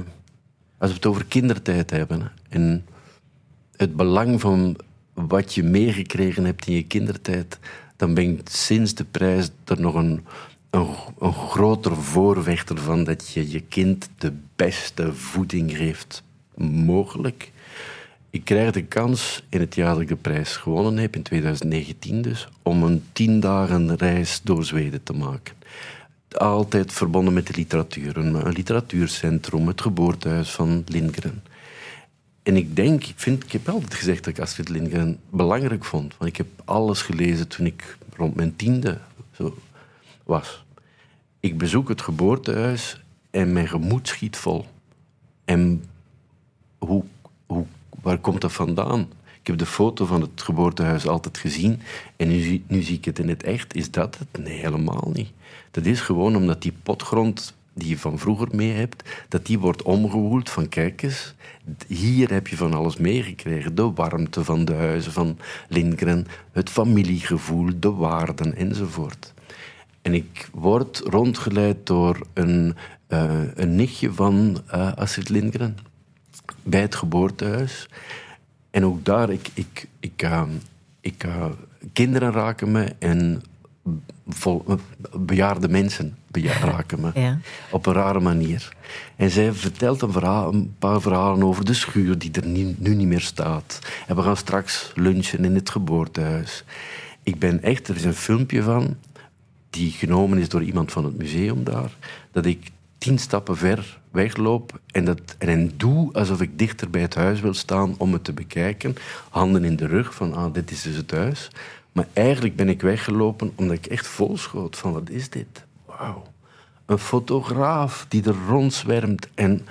als we het over kindertijd hebben. hè, en het belang van wat je meegekregen hebt in je kindertijd. dan ben ik sinds de prijs er nog een, een, een groter voorvechter van dat je je kind de beste voeding geeft mogelijk. Ik krijg de kans in het jaar dat ik de prijs gewonnen heb, in 2019 dus, om een tien dagen reis door Zweden te maken. Altijd verbonden met de literatuur. Een, een literatuurcentrum, het geboortehuis van Lindgren. En ik denk, ik, vind, ik heb altijd gezegd dat ik Astrid Lindgren belangrijk vond. Want ik heb alles gelezen toen ik rond mijn tiende zo was. Ik bezoek het geboortehuis en mijn gemoed schiet vol. En hoe, waar komt dat vandaan? Ik heb de foto van het geboortehuis altijd gezien en nu, zie- nu zie ik het in het echt. Is dat het? Nee, helemaal niet. Dat is gewoon omdat die potgrond die je van vroeger mee hebt, dat die wordt omgewoeld van kijk eens, hier heb je van alles meegekregen. De warmte van de huizen van Lindgren, het familiegevoel, de waarden enzovoort. En ik word rondgeleid door een, eh, een nichtje van eh, Astrid Lindgren bij het geboortehuis. En ook daar, ik, ik, ik, eh, ik, eh, kinderen raken me en vol, bejaarde mensen raken me. Ja. Op een rare manier. En zij vertelt een, verhaal, een paar verhalen over de schuur die er nu, nu niet meer staat. En we gaan straks lunchen in het geboortehuis. Ik ben echt, er is een filmpje van, die genomen is door iemand van het museum daar, dat ik tien stappen ver wegloop en, dat, en doe alsof ik dichter bij het huis wil staan om het te bekijken. Handen in de rug van, ah, dit is dus het huis. Maar eigenlijk ben ik weggelopen omdat ik echt vol schoot van, wat is dit? Wauw. Een fotograaf die er rondzwermt en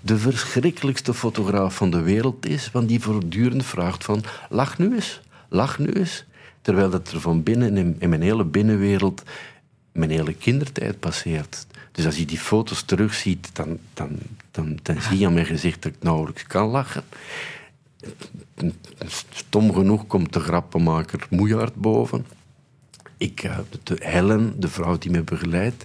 de verschrikkelijkste fotograaf van de wereld is, want die voortdurend vraagt van, lach nu eens, lach nu eens. Terwijl dat er van binnen, in, in mijn hele binnenwereld, mijn hele kindertijd passeert. Dus als je die foto's terugziet, dan, dan, dan, dan zie je aan mijn gezicht dat ik nauwelijks kan lachen. Stom genoeg komt de grappenmaker Moejaard boven. Ik, eh, de Helen, de vrouw die me begeleidt,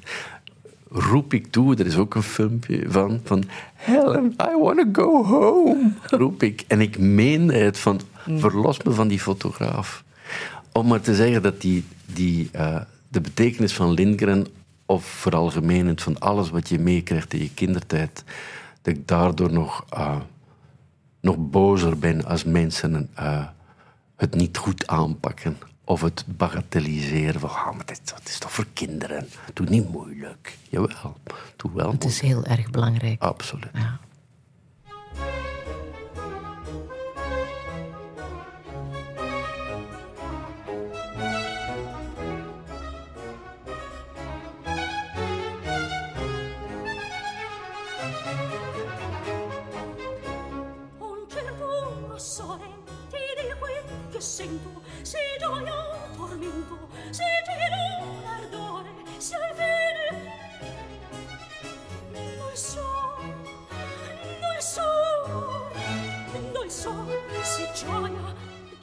roep ik toe, er is ook een filmpje van, van Helen, I want to go home, roep ik. En ik meende het van, verlos me van die fotograaf. Om maar te zeggen dat die, die, eh, de betekenis van Lindgren, of veralgemenend van alles wat je meekrijgt in je kindertijd, dat ik daardoor nog, eh, nog bozer ben als mensen eh, het niet goed aanpakken. Of het bagatelliseren van, ah, maar dit, dat is toch voor kinderen. Doe niet moeilijk. Jawel, doe wel Het is heel erg belangrijk. Absoluut. Ja.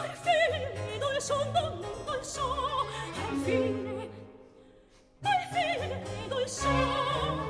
Al fine dol son non dol so Al fine Al fine dol so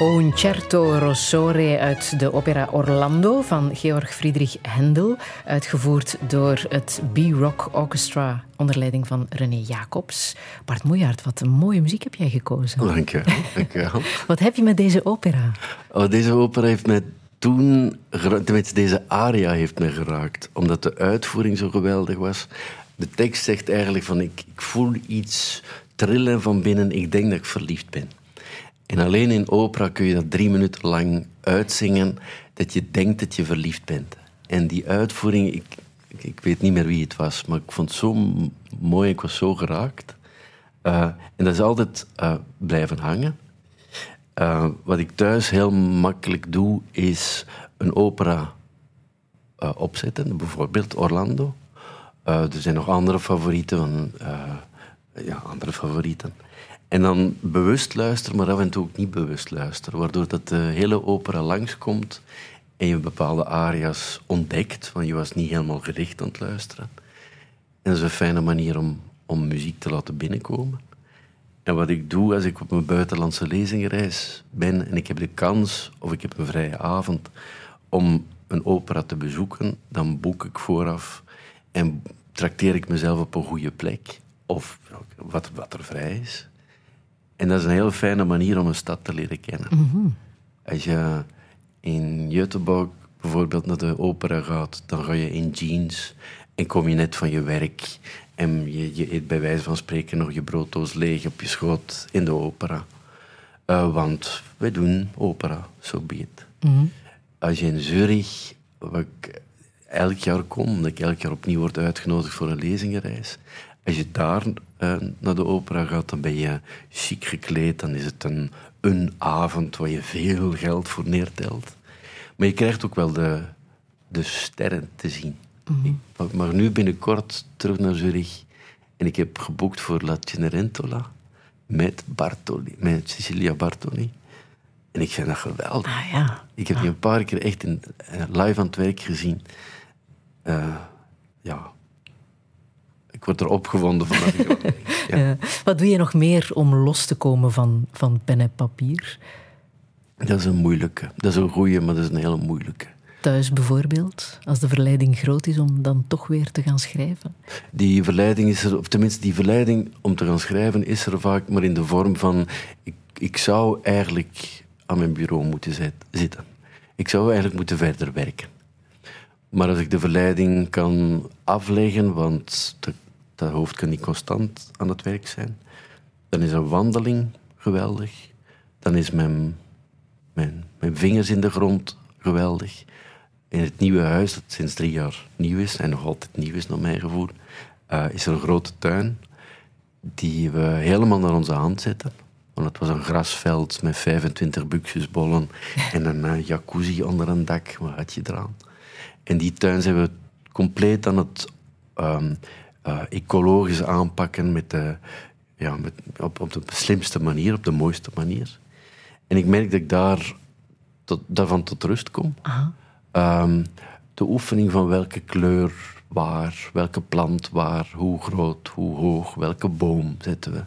Un certo rossore uit de opera Orlando van Georg Friedrich Händel, uitgevoerd door het B-Rock Orchestra onder leiding van René Jacobs. Bart Moejaert, wat een mooie muziek heb jij gekozen. Dank je wel, dank je wel. Wat heb je met deze opera? Oh, deze opera heeft mij toen, tenminste deze aria heeft mij geraakt, omdat de uitvoering zo geweldig was. De tekst zegt eigenlijk van ik, ik voel iets trillen van binnen, ik denk dat ik verliefd ben. En alleen in opera kun je dat drie minuten lang uitzingen, dat je denkt dat je verliefd bent. En die uitvoering, ik, ik, weet niet meer wie het was, maar ik vond het zo mooi, ik was zo geraakt. Eh, en dat is altijd eh, blijven hangen. Eh, wat ik thuis heel makkelijk doe, is een opera opzetten. Bijvoorbeeld Orlando. Er zijn nog andere favorieten. Van, ja, andere favorieten. En dan bewust luisteren, maar af en toe ook niet bewust luisteren. Waardoor dat de hele opera langskomt en je bepaalde aria's ontdekt. Want je was niet helemaal gericht aan het luisteren. En dat is een fijne manier om, om muziek te laten binnenkomen. En wat ik doe als ik op mijn buitenlandse lezingenreis ben en ik heb de kans of ik heb een vrije avond om een opera te bezoeken, dan boek ik vooraf en trakteer ik mezelf op een goede plek of wat, wat er vrij is. En dat is een heel fijne manier om een stad te leren kennen. Als je in Göteborg bijvoorbeeld naar de opera gaat, dan ga je in jeans en kom je net van je werk en je, je eet bij wijze van spreken nog je brooddoos leeg op je schoot in de opera. Eh, want wij doen opera, zo be it. Als je in Zurich, waar ik elk jaar kom, omdat ik elk jaar opnieuw word uitgenodigd voor een lezingenreis, als je daar eh, naar de opera gaat, dan ben je chic gekleed, dan is het een, een avond waar je veel geld voor neertelt. Maar je krijgt ook wel de, de sterren te zien. Ik mag nu binnenkort terug naar Zurich en ik heb geboekt voor La Cenerentola met, Bartoli, met Cecilia Bartoli. En ik vind dat geweldig. Ah ja. Ik heb die een paar keer echt in, eh, live aan het werk gezien. Eh, ja. Word er opgewonden van. ja. Ja. Wat doe je nog meer om los te komen van, van pen en papier? Dat is een moeilijke. Dat is een goeie, maar dat is een hele moeilijke. Thuis bijvoorbeeld, als de verleiding groot is om dan toch weer te gaan schrijven. Die verleiding is er, of tenminste die verleiding om te gaan schrijven is er vaak, maar in de vorm van ik, ik zou eigenlijk aan mijn bureau moeten zit- zitten. Ik zou eigenlijk moeten verder werken. Maar als ik de verleiding kan afleggen, want de- dat hoofd kan niet constant aan het werk zijn, dan is een wandeling geweldig. Dan is mijn, mijn, mijn vingers in de grond geweldig. In het nieuwe huis, dat sinds drie jaar nieuw is, en nog altijd nieuw is naar mijn gevoel, eh, is er een grote tuin die we helemaal naar onze hand zetten. Want het was een grasveld met 25 buxusbollen en een eh, jacuzzi onder een dak. Wat had je eraan? En die tuin zijn we compleet aan het ehm, eh, ecologisch aanpakken met de, ja, met, op, op de slimste manier, op de mooiste manier. En ik merk dat ik daar tot, daarvan tot rust kom. Ehm, de oefening van welke kleur waar, welke plant waar, hoe groot, hoe hoog, welke boom zetten we.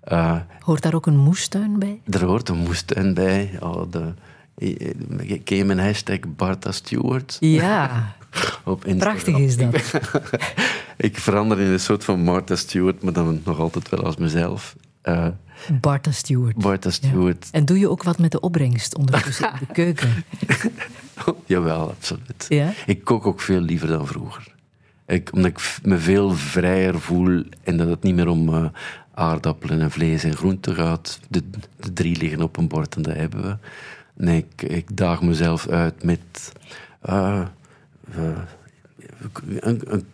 Eh, Hoort daar ook een moestuin bij? er hoort een moestuin bij. Oh, de, eh, ken je mijn hashtag Bartha Stewart? Ja, Op Instagram. prachtig is dat. Ik verander in een soort van Martha Stewart, maar dan nog altijd wel als mezelf. Eh Bartha Stewart. Bartha Ja. Stewart. En doe je ook wat met de opbrengst ondertussen in de keuken? Jawel, absoluut. Ja? Ik kook ook veel liever dan vroeger. Ik, omdat ik me veel vrijer voel en dat het niet meer om eh, aardappelen en vlees en groenten gaat. De, de drie liggen op een bord en dat hebben we. Nee, ik, ik daag mezelf uit met eh, een, een,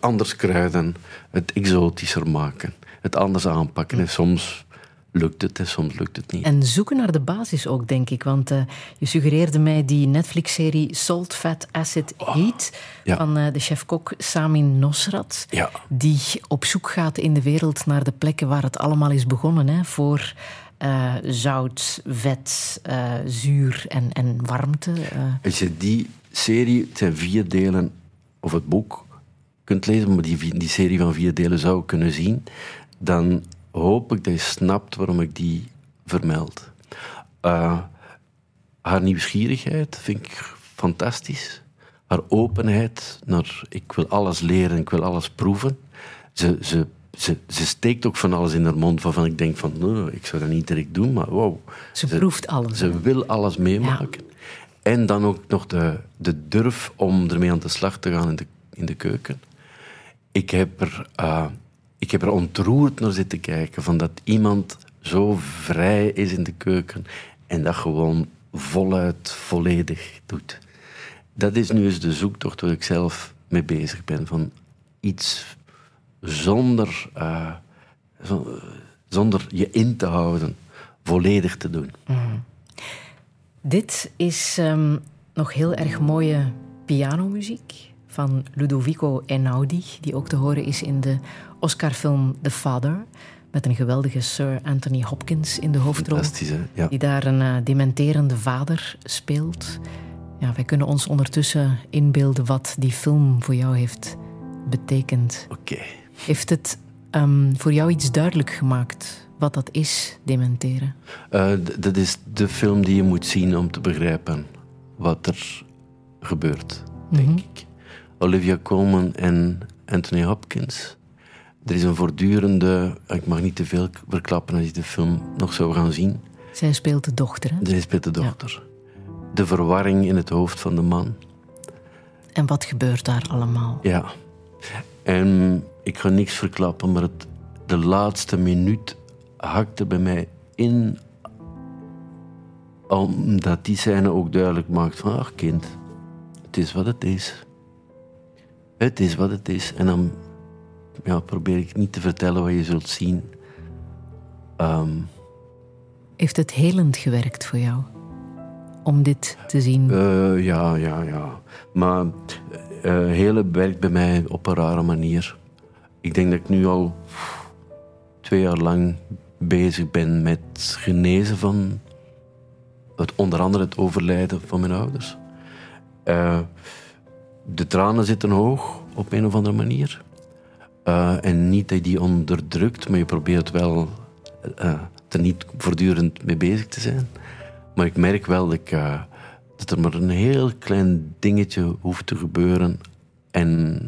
anders kruiden, het exotischer maken, het anders aanpakken. En soms lukt het en soms lukt het niet. En zoeken naar de basis ook, denk ik. Want eh, je suggereerde mij die Netflix-serie Salt, Fat, Acid, Heat... ja. van eh, de chef-kok Samin Nosrat. Ja. Die op zoek gaat in de wereld naar de plekken waar het allemaal is begonnen. Hè, voor eh, zout, vet, eh, zuur en, en warmte. eh. Als je die serie, het zijn vier delen, of het boek kunt lezen, maar die, die serie van vier delen zou kunnen zien, dan hoop ik dat je snapt waarom ik die vermeld. Eh, haar nieuwsgierigheid vind ik fantastisch. Haar openheid naar ik wil alles leren, ik wil alles proeven. Ze, ze, ze, ze steekt ook van alles in haar mond waarvan ik denk van nee, ik zou dat niet direct doen, maar wow. Ze proeft alles. Ze wil alles meemaken. En dan ook nog de, de durf om ermee aan de slag te gaan in de, in de keuken. Ik heb, er, eh, ik heb er ontroerd naar zitten kijken van dat iemand zo vrij is in de keuken en dat gewoon voluit, volledig doet. Dat is nu eens de zoektocht waar ik zelf mee bezig ben. Van iets zonder, eh, zo- zonder je in te houden, volledig te doen. Dit is ehm, nog heel erg mooie pianomuziek van Ludovico Einaudi, die ook te horen is in de Oscarfilm The Father, met een geweldige Sir Anthony Hopkins in de hoofdrol. Ja. Die daar een eh, dementerende vader speelt. Ja, wij kunnen ons ondertussen inbeelden wat die film voor jou heeft betekend. Oké. Heeft het ehm, voor jou iets duidelijk gemaakt wat dat is, dementeren? Eh, dat is de film die je moet zien om te begrijpen wat er gebeurt, denk Mhm. ik. Olivia Colman en Anthony Hopkins. Er is een voortdurende... Ik mag niet te veel verklappen als je de film nog zou gaan zien. Zij speelt de dochter. Hè? Zij speelt de dochter. De verwarring in het hoofd van de man. En wat gebeurt daar allemaal? Ja. En ik ga niks verklappen, maar het, de laatste minuut hakte bij mij in. Omdat die scène ook duidelijk maakt van, ach kind, het is wat het is. Het is wat het is. En dan ja, probeer ik niet te vertellen wat je zult zien. Ehm, Heeft het helend gewerkt voor jou? Om dit te zien? Eh, ja, ja, ja. Maar eh hele werkt bij mij op een rare manier. Ik denk dat ik nu al twee jaar lang bezig ben met genezen van het, onder andere het overlijden van mijn ouders. Eh, de tranen zitten hoog op een of andere manier. Eh, en niet dat je die onderdrukt, maar je probeert wel eh, er niet voortdurend mee bezig te zijn. Maar ik merk wel dat, dat er maar een heel klein dingetje hoeft te gebeuren en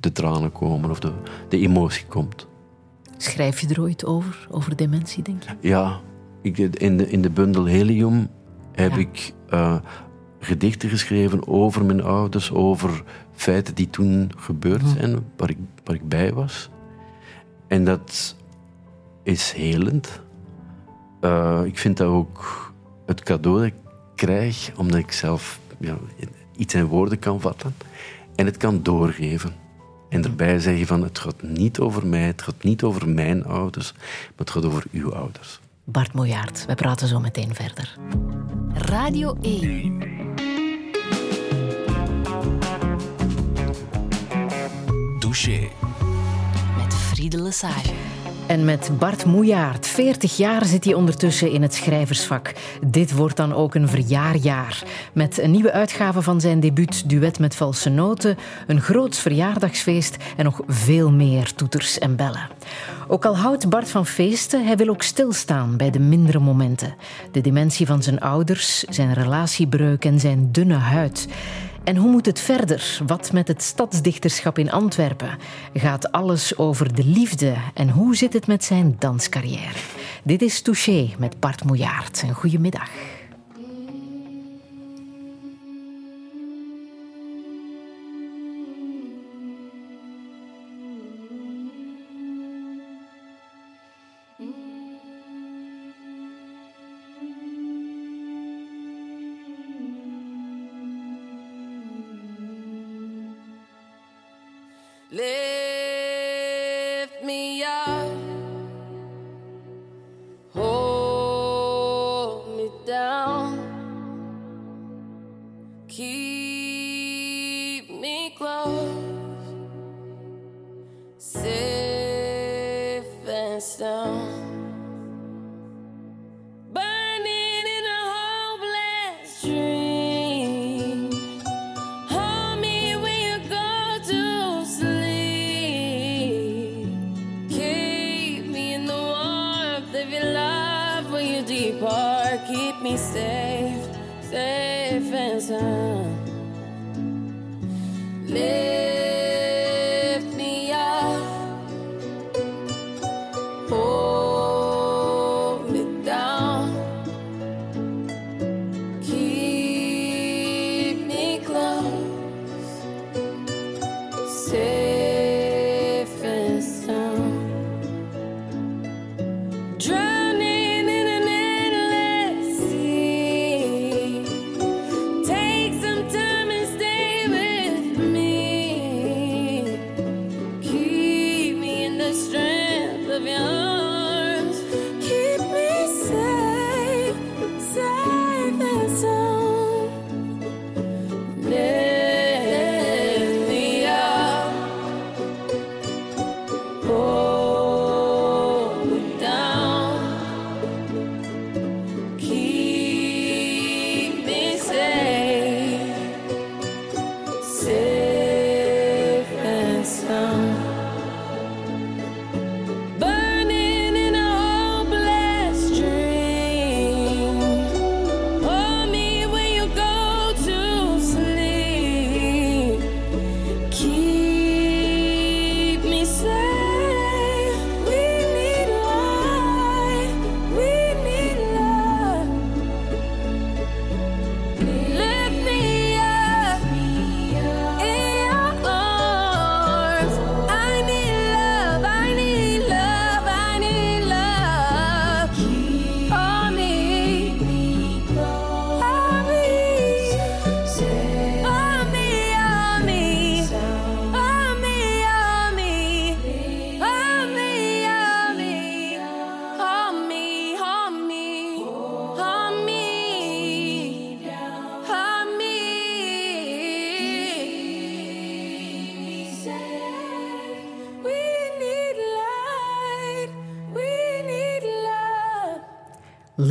de tranen komen of de, de emotie komt. Schrijf je er ooit over, over dementie, denk je? Ja, ik, in, de, in de bundel Helium heb Ja. ik eh, gedichten geschreven over mijn ouders, over feiten die toen gebeurd zijn, waar ik, waar ik bij was. En dat is helend. Eh, ik vind dat ook het cadeau dat ik krijg, omdat ik zelf ja, iets in woorden kan vatten en het kan doorgeven. En erbij zeggen van het gaat niet over mij, het gaat niet over mijn ouders, maar het gaat over uw ouders. Bart Mojaert, wij praten zo meteen verder. Radio 1. Douche. Met Friede Lesage. En met Bart Moejaert, 40 jaar zit hij ondertussen in het schrijversvak. Dit wordt dan ook een verjaarjaar. Met een nieuwe uitgave van zijn debuut Duet met valse noten, een groots verjaardagsfeest en nog veel meer toeters en bellen. Ook al houdt Bart van feesten, hij wil ook stilstaan bij de mindere momenten. De dementie van zijn ouders, zijn relatiebreuk en zijn dunne huid. En hoe moet het verder? Wat met het stadsdichterschap in Antwerpen? Gaat alles over de liefde? En hoe zit het met zijn danscarrière? Dit is Touché met Bart Moejaert. Een goede middag.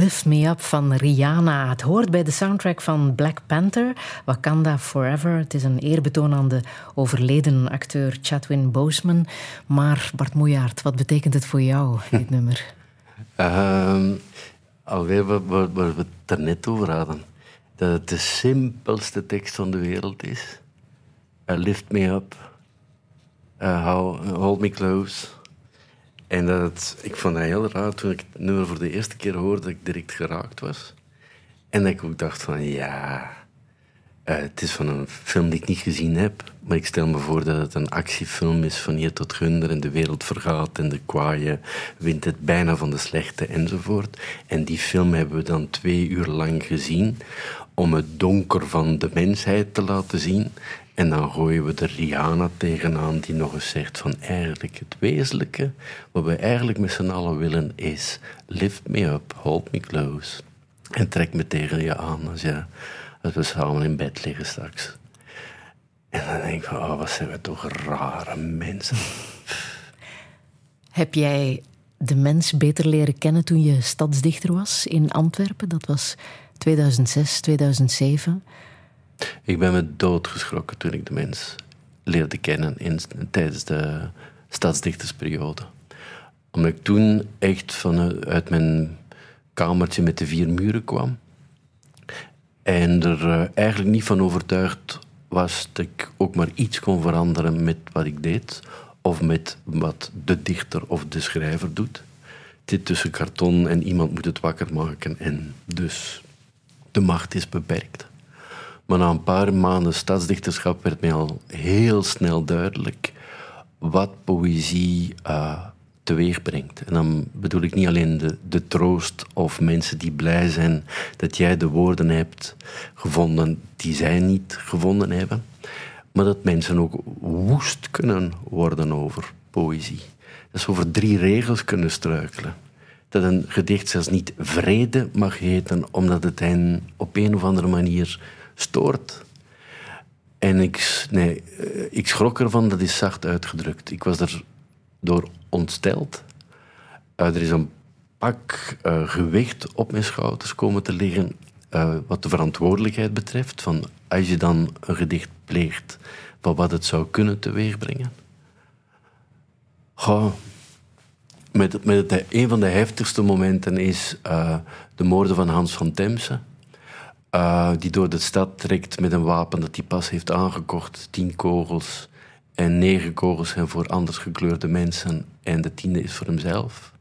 Lift Me Up van Rihanna. Het hoort bij de soundtrack van Black Panther, Wakanda Forever. Het is een eerbetoon aan de overleden acteur Chadwin Boseman. Maar Bart Moejaert, wat betekent het voor jou, dit nummer? Ehm, alweer waar, waar, waar we het daarnet over hadden. Dat het de simpelste tekst van de wereld is. Uh, lift me up. Uh, hou- hold me close. En dat ik vond dat heel raar toen ik het nummer voor de eerste keer hoorde, dat ik direct geraakt was. En dat ik ook dacht van, ja... eh, het is van een film die ik niet gezien heb. Maar ik stel me voor dat het een actiefilm is van hier tot gunder. En de wereld vergaat en de kwaaie wint het bijna van de slechte enzovoort. En die film hebben we dan twee uur lang gezien. Om het donker van de mensheid te laten zien. En dan gooien we de Rihanna tegenaan die nog eens zegt van eigenlijk het wezenlijke. Wat we eigenlijk met z'n allen willen is lift me up, hold me close. En trek me tegen je aan als, als we samen in bed liggen straks. En dan denk ik van, oh, wat zijn we toch rare mensen. Heb jij de mens beter leren kennen toen je stadsdichter was in Antwerpen? Dat was 2006, 2007. Ik ben me doodgeschrokken toen ik de mens leerde kennen in, tijdens de stadsdichtersperiode. Omdat ik toen echt vanuit mijn kamertje met de vier muren kwam. En er eh, eigenlijk niet van overtuigd was dat ik ook maar iets kon veranderen met wat ik deed. Of met wat de dichter of de schrijver doet. Zit tussen karton en iemand moet het wakker maken. En dus de macht is beperkt. Maar na een paar maanden stadsdichterschap werd mij al heel snel duidelijk wat poëzie uh, teweeg brengt. En dan bedoel ik niet alleen de, de troost of mensen die blij zijn dat jij de woorden hebt gevonden die zij niet gevonden hebben, maar dat mensen ook woest kunnen worden over poëzie. Dat ze over drie regels kunnen struikelen. Dat een gedicht zelfs niet vrede mag heten, omdat het hen op een of andere manier stoort. En ik, nee, ik schrok ervan, dat is zacht uitgedrukt. Ik was er door ontsteld. Uh, er is een pak uh, gewicht op mijn schouders komen te liggen wat de verantwoordelijkheid betreft. Van als je dan een gedicht pleegt van wat het zou kunnen teweegbrengen. Goh, met, met het, een van de heftigste momenten is eh, de moorden van Hans van Temse. Eh, die door de stad trekt met een wapen dat hij pas heeft aangekocht. Tien kogels. En negen kogels zijn voor anders gekleurde mensen. En de tiende is voor hemzelf.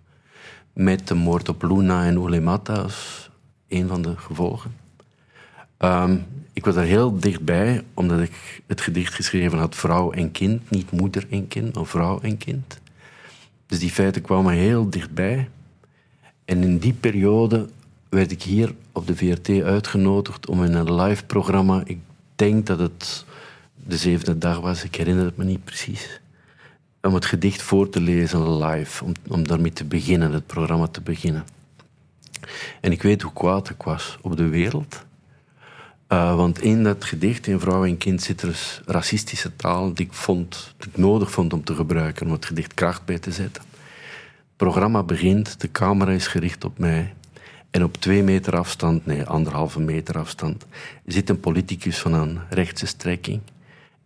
Met de moord op Luna en Ulemata als een van de gevolgen. Ehm, ik was daar heel dichtbij, omdat ik het gedicht geschreven had vrouw en kind. Niet moeder en kind, maar vrouw en kind. Dus die feiten kwamen heel dichtbij. En in die periode werd ik hier op de VRT uitgenodigd om in een live programma, ik denk dat het de zevende dag was, ik herinner het me niet precies, om het gedicht voor te lezen live, om, om daarmee te beginnen, het programma te beginnen. En ik weet hoe kwaad ik was op de wereld. Uh, want in dat gedicht, in Vrouw en Kind, zit er dus racistische taal die ik, vond, die ik nodig vond om te gebruiken, om het gedicht kracht bij te zetten. Het programma begint, de camera is gericht op mij. En op twee meter afstand, nee, anderhalve meter afstand, zit een politicus van een rechtse strekking.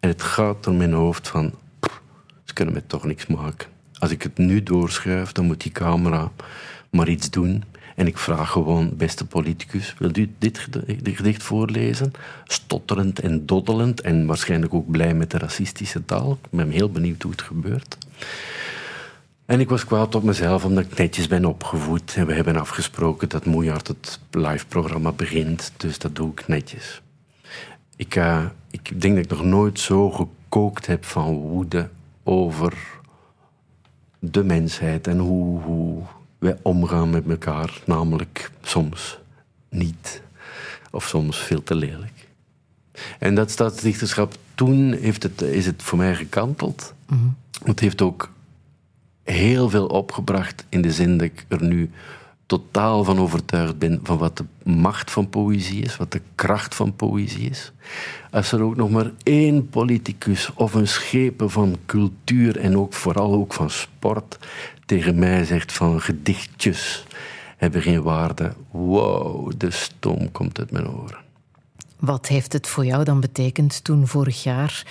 En het gaat door mijn hoofd van, ze kunnen me toch niks maken. Als ik het nu doorschuif, dan moet die camera maar iets doen. En ik vraag gewoon, beste politicus, wilt u dit gedicht voorlezen? Stotterend en doddelend en waarschijnlijk ook blij met de racistische taal. Ik ben heel benieuwd hoe het gebeurt. En ik was kwaad op mezelf omdat ik netjes ben opgevoed. En we hebben afgesproken dat Moejaard het live-programma begint. Dus dat doe ik netjes. Ik, uh, ik denk dat ik nog nooit zo gekookt heb van woede over de mensheid en hoe, hoe wij omgaan met elkaar. Namelijk soms niet. Of soms veel te lelijk. En dat staatsdichterschap, toen heeft het, is het voor mij gekanteld. Mhm. Het heeft ook heel veel opgebracht in de zin dat ik er nu totaal van overtuigd ben van wat de macht van poëzie is, wat de kracht van poëzie is. Als er ook nog maar één politicus of een schepen van cultuur en ook vooral ook van sport tegen mij zegt van gedichtjes hebben geen waarde. Wow, de stoom komt uit mijn oren. Wat heeft het voor jou dan betekend toen vorig jaar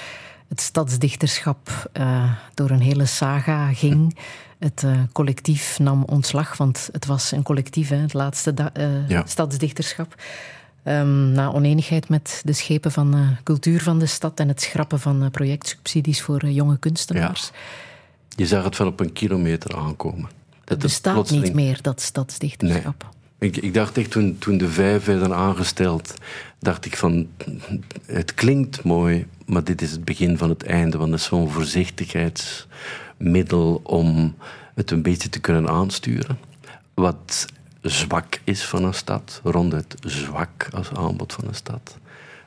het stadsdichterschap uh, door een hele saga ging? Het uh, collectief nam ontslag, want het was een collectief, hè, het laatste uh, ja. stadsdichterschap. Um, na oneenigheid met de schepen van cultuur van de stad en het schrappen van projectsubsidies voor jonge kunstenaars. Ja. Je zag het van op een kilometer aankomen. Dat het bestaat plotseling... niet meer, dat stadsdichterschap. Nee. Ik, ik, dacht echt, toen, toen de vijf werden aangesteld, dacht ik van, het klinkt mooi, maar dit is het begin van het einde, want dat is zo'n voorzichtigheidsmiddel om het een beetje te kunnen aansturen. Wat zwak is van een stad, ronduit zwak als aanbod van een stad.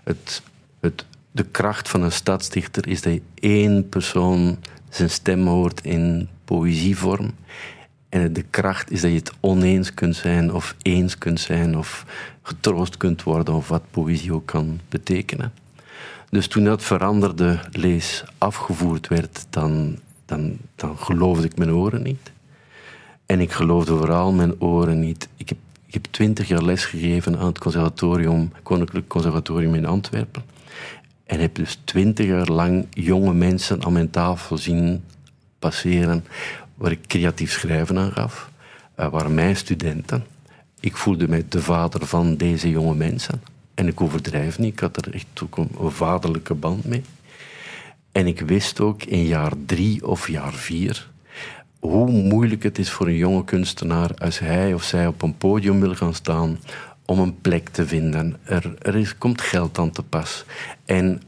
Het, het, de kracht van een stadsdichter is dat één persoon zijn stem hoort in poëzievorm. En de kracht is dat je het oneens kunt zijn, of eens kunt zijn, of getroost kunt worden, of wat poëzie ook kan betekenen. Dus toen dat veranderde lees afgevoerd werd, dan, dan, dan geloofde ik mijn oren niet. En ik geloofde vooral mijn oren niet. Ik heb, ik heb twintig jaar les gegeven aan het conservatorium, Koninklijk Conservatorium in Antwerpen. En heb dus twintig jaar lang jonge mensen aan mijn tafel zien passeren waar ik creatief schrijven aan gaf. Uh, waren mijn studenten. Ik voelde mij de vader van deze jonge mensen. En ik overdrijf niet, ik had er echt ook een, een vaderlijke band mee. En ik wist ook in jaar drie of jaar vier hoe moeilijk het is voor een jonge kunstenaar als hij of zij op een podium wil gaan staan om een plek te vinden. Er, er is, komt geld aan te pas. En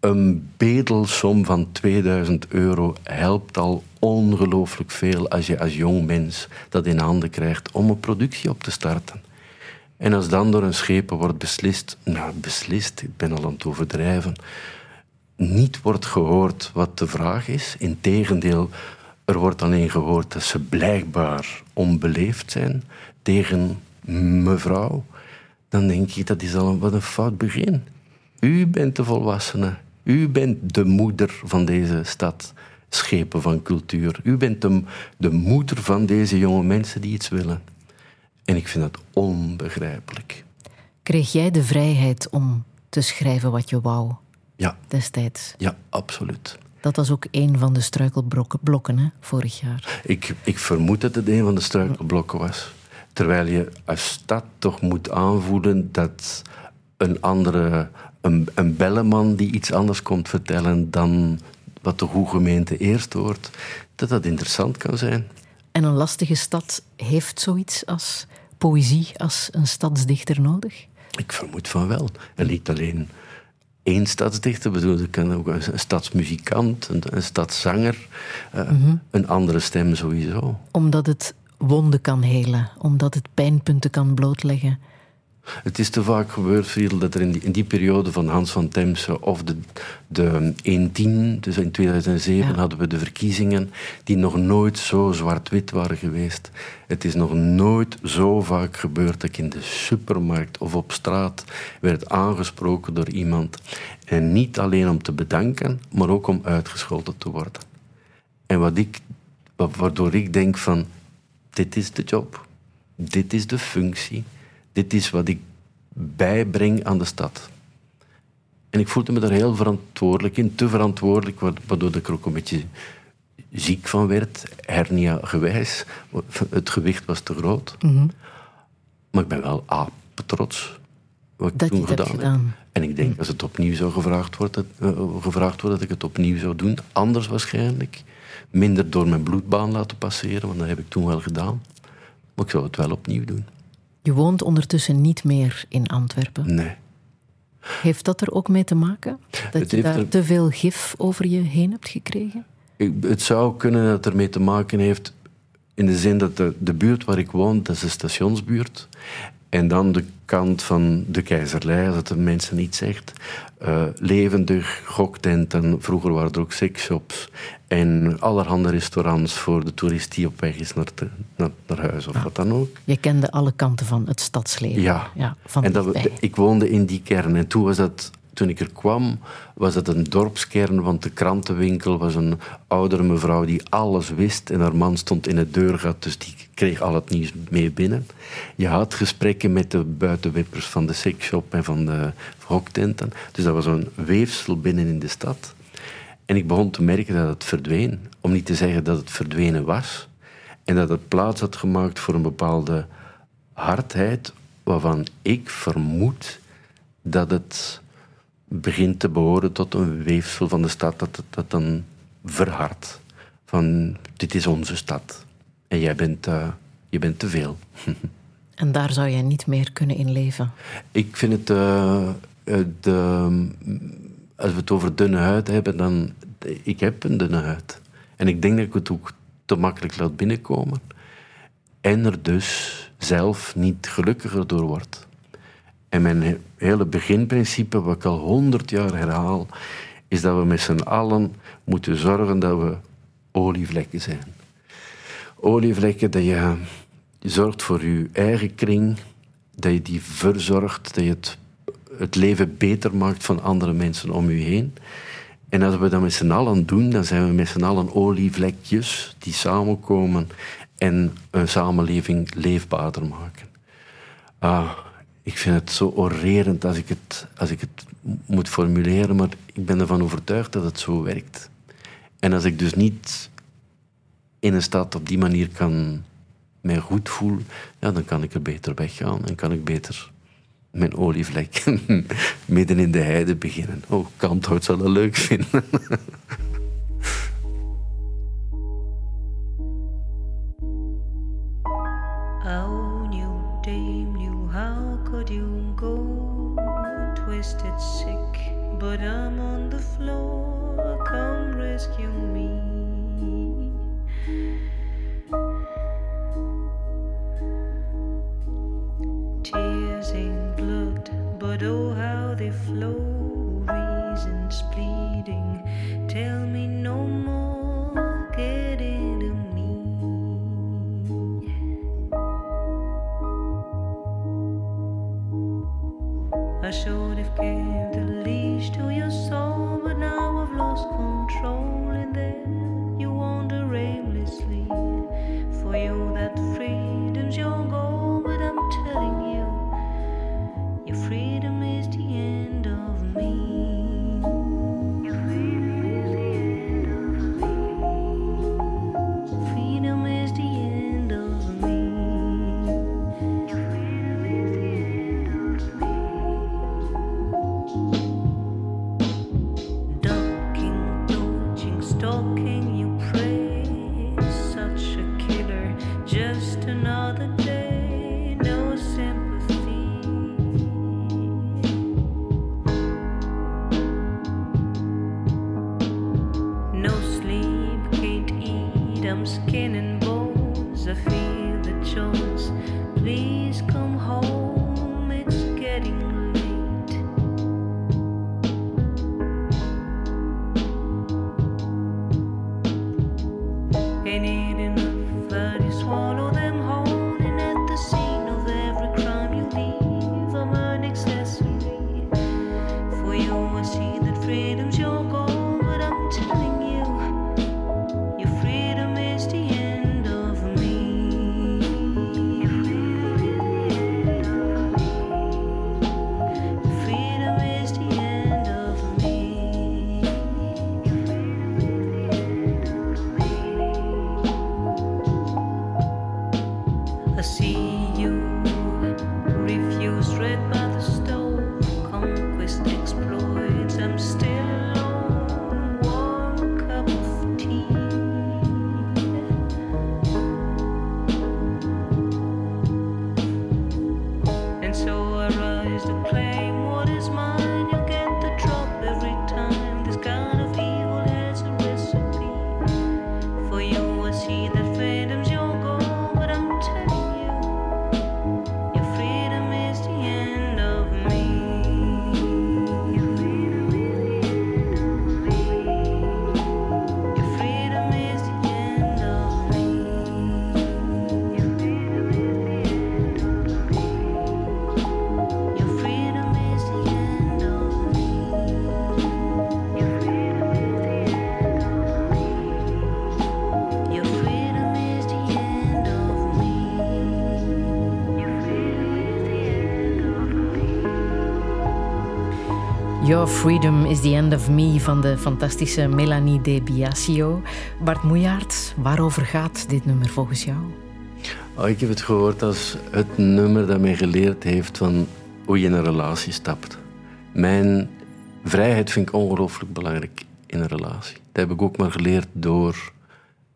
een bedelsom van 2000 euro helpt al ongelooflijk veel als je als jong mens dat in handen krijgt om een productie op te starten. En als dan door een schepen wordt beslist, nou beslist, ik ben al aan het overdrijven, niet wordt gehoord wat de vraag is. Integendeel, er wordt alleen gehoord dat ze blijkbaar onbeleefd zijn tegen mevrouw. Dan denk ik, dat is al wat een fout begin. U bent de volwassene. U bent de moeder van deze stad, schepen van cultuur. U bent de, de moeder van deze jonge mensen die iets willen. En ik vind dat onbegrijpelijk. Kreeg jij de vrijheid om te schrijven wat je wou? Ja. Destijds? Ja, absoluut. Dat was ook een van de struikelblokken blokken, hè, vorig jaar. Ik, ik vermoed dat het een van de struikelblokken was. Terwijl je als stad toch moet aanvoelen dat een andere, een, een belleman die iets anders komt vertellen dan wat de goede gemeente eerst hoort, dat dat interessant kan zijn. En een lastige stad heeft zoiets als poëzie, als een stadsdichter nodig? Ik vermoed van wel. En niet alleen één stadsdichter, bedoel, ik kan ook een stadsmuzikant, een, een stadszanger, uh, een andere stem sowieso. Omdat het wonden kan helen, omdat het pijnpunten kan blootleggen. Het is te vaak gebeurd, Friedel, dat er in die, in die periode van Hans van Temse of de, de 110, dus in 2007 ja. hadden we de verkiezingen, die nog nooit zo zwart-wit waren geweest. Het is nog nooit zo vaak gebeurd dat ik in de supermarkt of op straat werd aangesproken door iemand. En niet alleen om te bedanken, maar ook om uitgescholden te worden. En wat ik, waardoor ik denk van, dit is de job, dit is de functie dit is wat ik bijbreng aan de stad. En ik voelde me daar heel verantwoordelijk in, te verantwoordelijk, waardoor ik er ook een beetje ziek van werd, hernia gewijs. Het gewicht was te groot. Mm -hmm. Maar ik ben wel apetrots wat ik dat toen gedaan, gedaan heb. En ik denk, als het opnieuw zou gevraagd worden, uh, gevraagd worden, dat ik het opnieuw zou doen. Anders waarschijnlijk. Minder door mijn bloedbaan laten passeren, want dat heb ik toen wel gedaan. Maar ik zou het wel opnieuw doen. Je woont ondertussen niet meer in Antwerpen. Nee. Heeft dat er ook mee te maken? Dat Het je daar er- te veel gif over je heen hebt gekregen? Ik- Het zou kunnen dat het ermee te maken heeft in de zin dat de, de buurt waar ik woon, dat is de stationsbuurt. En dan de kant van de keizerlei, als het de mensen niet zegt. eh, levendig, goktenten, vroeger waren er ook sexshops. En allerhande restaurants voor de toerist die op weg is naar, te- naar, naar huis of wat dan ook. Je kende alle kanten van het stadsleven. Ja, van en dat, ik woonde in die kern. En toen, was dat, toen ik er kwam, was het een dorpskern, want de krantenwinkel was een oudere mevrouw die alles wist. En haar man stond in het deurgat, dus die kreeg al het nieuws mee binnen. Je had gesprekken met de buitenwippers van de sexshop en van de hoktenten. Dus dat was een weefsel binnen in de stad. En ik begon te merken dat het verdween. Om niet te zeggen dat het verdwenen was. En dat het plaats had gemaakt voor een bepaalde hardheid, waarvan ik vermoed dat het begint te behoren tot een weefsel van de stad, dat het dat dan verhardt. Van, dit is onze stad. En jij bent, eh, je bent te veel. En daar zou jij niet meer kunnen in leven. Ik vind het... eh, eh, de, als we het over dunne huid hebben, dan... Ik heb een dunne huid. En ik denk dat ik het ook te makkelijk laat binnenkomen. En er dus zelf niet gelukkiger door word. En mijn he- hele beginprincipe, wat ik al honderd jaar herhaal, is dat we met z'n allen moeten zorgen dat we olievlekken zijn. Olievlekken dat je, zorgt voor je eigen kring, dat je die verzorgt, dat je het, het leven beter maakt van andere mensen om je heen. En als we dat met z'n allen doen, dan zijn we met z'n allen olievlekjes die samenkomen en een samenleving leefbaarder maken. Ah, ik vind het zo orerend als ik het, als ik het moet formuleren, maar ik ben ervan overtuigd dat het zo werkt. En als ik dus niet in een stad op die manier kan mij goed voelen, ja, dan kan ik er beter weggaan en kan ik beter mijn olievlek midden in de heide beginnen. Oh, Kanthout zal dat leuk vinden. Sick, but but oh, how they flow. Reasons bleeding. Tell me no more. Get into me. I should have gave the leash to Your Freedom is the End of Me van de fantastische Melanie De Biasio. Bart Moejaert, waarover gaat dit nummer volgens jou? Oh, ik heb het gehoord als het nummer dat mij geleerd heeft van hoe je in een relatie stapt. Mijn vrijheid vind ik ongelooflijk belangrijk in een relatie. Dat heb ik ook maar geleerd door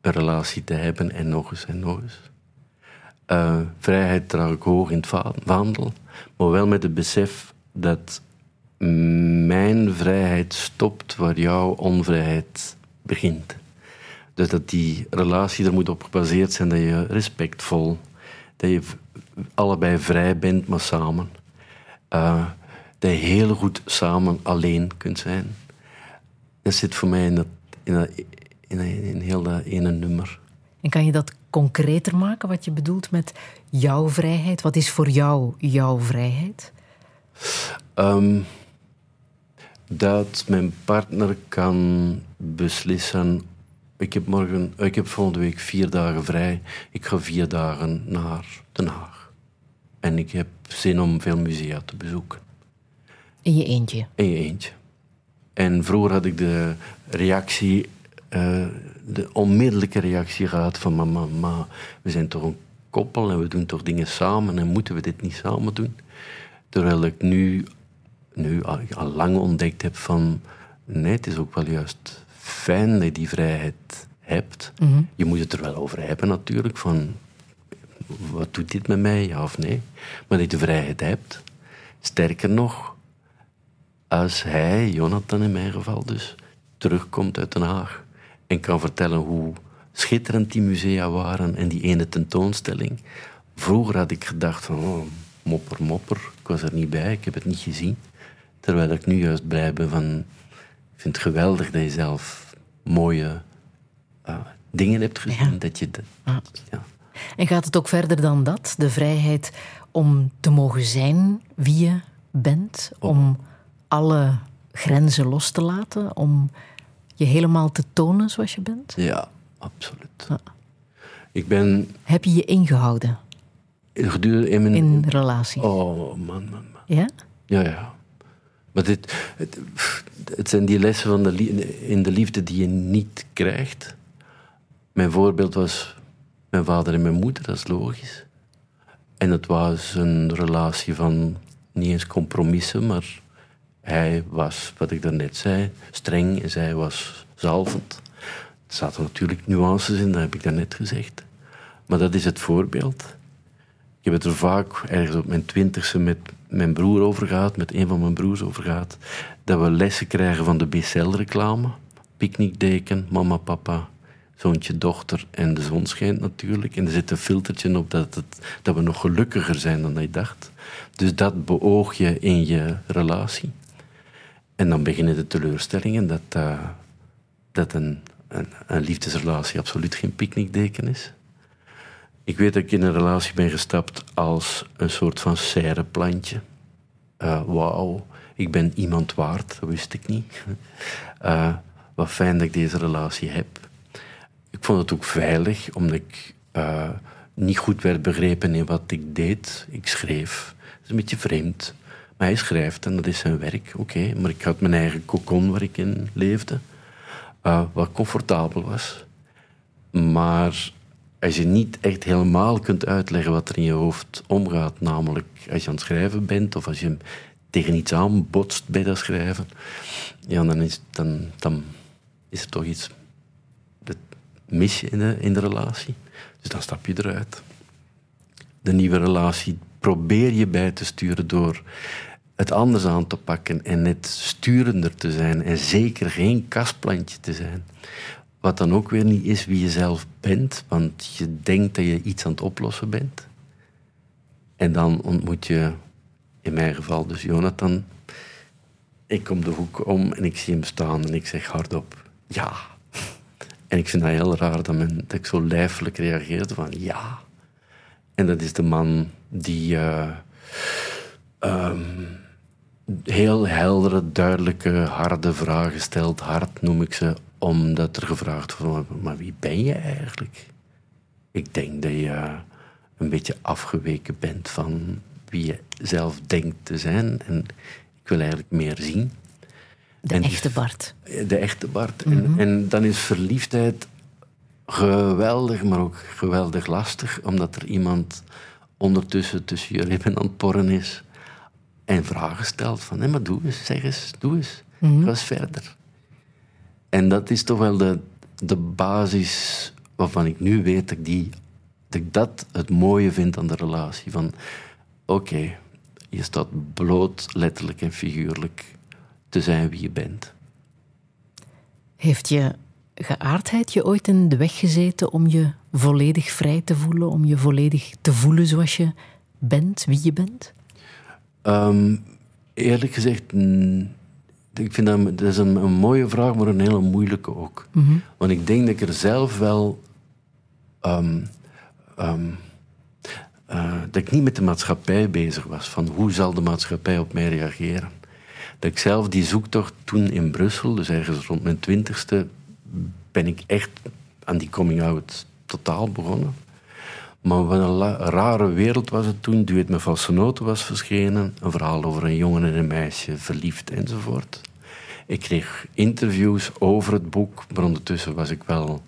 een relatie te hebben en nog eens en nog eens. Eh, vrijheid draag ik hoog in het va- vaandel, maar wel met het besef dat mijn vrijheid stopt waar jouw onvrijheid begint. Dus dat die relatie er moet op gebaseerd zijn dat je respectvol, dat je allebei vrij bent, maar samen. Eh, dat je heel goed samen alleen kunt zijn. Dat zit voor mij in, dat, in, dat, in, dat- in heel dat ene nummer. En kan je dat concreter maken, wat je bedoelt met jouw vrijheid? Wat is voor jou jouw vrijheid? Ehm, dat mijn partner kan beslissen. Ik heb, morgen, ik heb volgende week vier dagen vrij. Ik ga vier dagen naar Den Haag. En ik heb zin om veel musea te bezoeken. In je eentje. In je eentje. En vroeger had ik de reactie, eh, de onmiddellijke reactie gehad van mama, ma, we zijn toch een koppel en we doen toch dingen samen en moeten we dit niet samen doen? Terwijl ik nu, nu al, al lang ontdekt heb van, nee, het is ook wel juist fijn dat je die vrijheid hebt. Mhm. Je moet het er wel over hebben natuurlijk, van wat doet dit met mij, ja of nee? Maar dat je de vrijheid hebt. Sterker nog, als hij, Jonathan in mijn geval dus, terugkomt uit Den Haag en kan vertellen hoe schitterend die musea waren en die ene tentoonstelling. Vroeger had ik gedacht van, oh, mopper, mopper, ik was er niet bij, ik heb het niet gezien. Terwijl ik nu juist blij ben van, ik vind het geweldig dat je zelf mooie eh, dingen hebt gezien. Dat je de, ja. En gaat het ook verder dan dat? De vrijheid om te mogen zijn wie je bent, om alle grenzen los te laten, om je helemaal te tonen zoals je bent? Ja, absoluut. Ik ben Heb je je ingehouden gedurende in mijn... in relatie? Oh, man, man, man. Ja? Ja, ja. Maar dit, het, zijn die lessen van de in de liefde die je niet krijgt. Mijn voorbeeld was mijn vader en mijn moeder, dat is logisch. En het was een relatie van niet eens compromissen, maar hij was, wat ik daarnet zei, streng en zij was zalvend. Er zaten natuurlijk nuances in, dat heb ik daarnet gezegd. Maar dat is het voorbeeld. Ik heb het er vaak ergens op mijn twintigste met mijn broer over met een van mijn broers over dat we lessen krijgen van de BCL-reclame. Picknickdeken, mama, papa, zoontje, dochter en de zon schijnt natuurlijk. En er zit een filtertje op dat, dat we nog gelukkiger zijn dan je dacht. Dus dat beoog je in je relatie. En dan beginnen de teleurstellingen dat, eh, dat een, een, een liefdesrelatie absoluut geen picknickdeken is. Ik weet dat ik in een relatie ben gestapt als een soort van serreplantje. Eh Wauw, ik ben iemand waard, dat wist ik niet. Eh, wat fijn dat ik deze relatie heb. Ik vond het ook veilig, omdat ik eh, niet goed werd begrepen in wat ik deed. Ik schreef. Dat is een beetje vreemd. Maar hij schrijft en dat is zijn werk, oké. Maar ik had mijn eigen kokon waar ik in leefde. wat comfortabel was. Maar als je niet echt helemaal kunt uitleggen wat er in je hoofd omgaat, namelijk als je aan het schrijven bent of als je tegen iets aanbotst bij dat schrijven, ja, dan, is, dan, dan is er toch iets mis in de, in de relatie. Dus dan stap je eruit. De nieuwe relatie probeer je bij te sturen door het anders aan te pakken en net sturender te zijn en zeker geen kastplantje te zijn. Wat dan ook weer niet is wie je zelf bent, want je denkt dat je iets aan het oplossen bent. En dan ontmoet je, in mijn geval dus Jonathan. Ik kom de hoek om en ik zie hem staan en ik zeg hardop ja. En ik vind dat heel raar dat, men, ik zo lijfelijk reageerde van ja. En dat is de man die eh, ehm, heel heldere, duidelijke, harde vragen stelt. Hard noem ik ze, omdat er gevraagd wordt, maar wie ben je eigenlijk? Ik denk dat je een beetje afgeweken bent van wie je zelf denkt te zijn. En ik wil eigenlijk meer zien. De En echte Bart. De echte Bart. en, en dan is verliefdheid geweldig, maar ook geweldig lastig, omdat er iemand ondertussen tussen je ribben aan het porren is en vragen stelt van, hé, maar doe eens, zeg eens, doe eens, ga eens verder. En dat is toch wel de, de basis waarvan ik nu weet dat ik, die, dat ik dat het mooie vind aan de relatie. Van, oké, je staat bloot, letterlijk en figuurlijk, te zijn wie je bent. Heeft je geaardheid je ooit in de weg gezeten om je volledig vrij te voelen, om je volledig te voelen zoals je bent, wie je bent? Ehm, eerlijk gezegd, ik vind dat, dat is een, een mooie vraag, maar een hele moeilijke ook. Want ik denk dat ik er zelf wel... eh, dat ik niet met de maatschappij bezig was. Van hoe zal de maatschappij op mij reageren? Dat ik zelf die zoektocht toen in Brussel, dus ergens rond mijn twintigste, ben ik echt aan die coming-out totaal begonnen. Maar wat een rare wereld was het toen. Duet met valse noten was verschenen. Een verhaal over een jongen en een meisje, verliefd enzovoort. Ik kreeg interviews over het boek, maar ondertussen was ik wel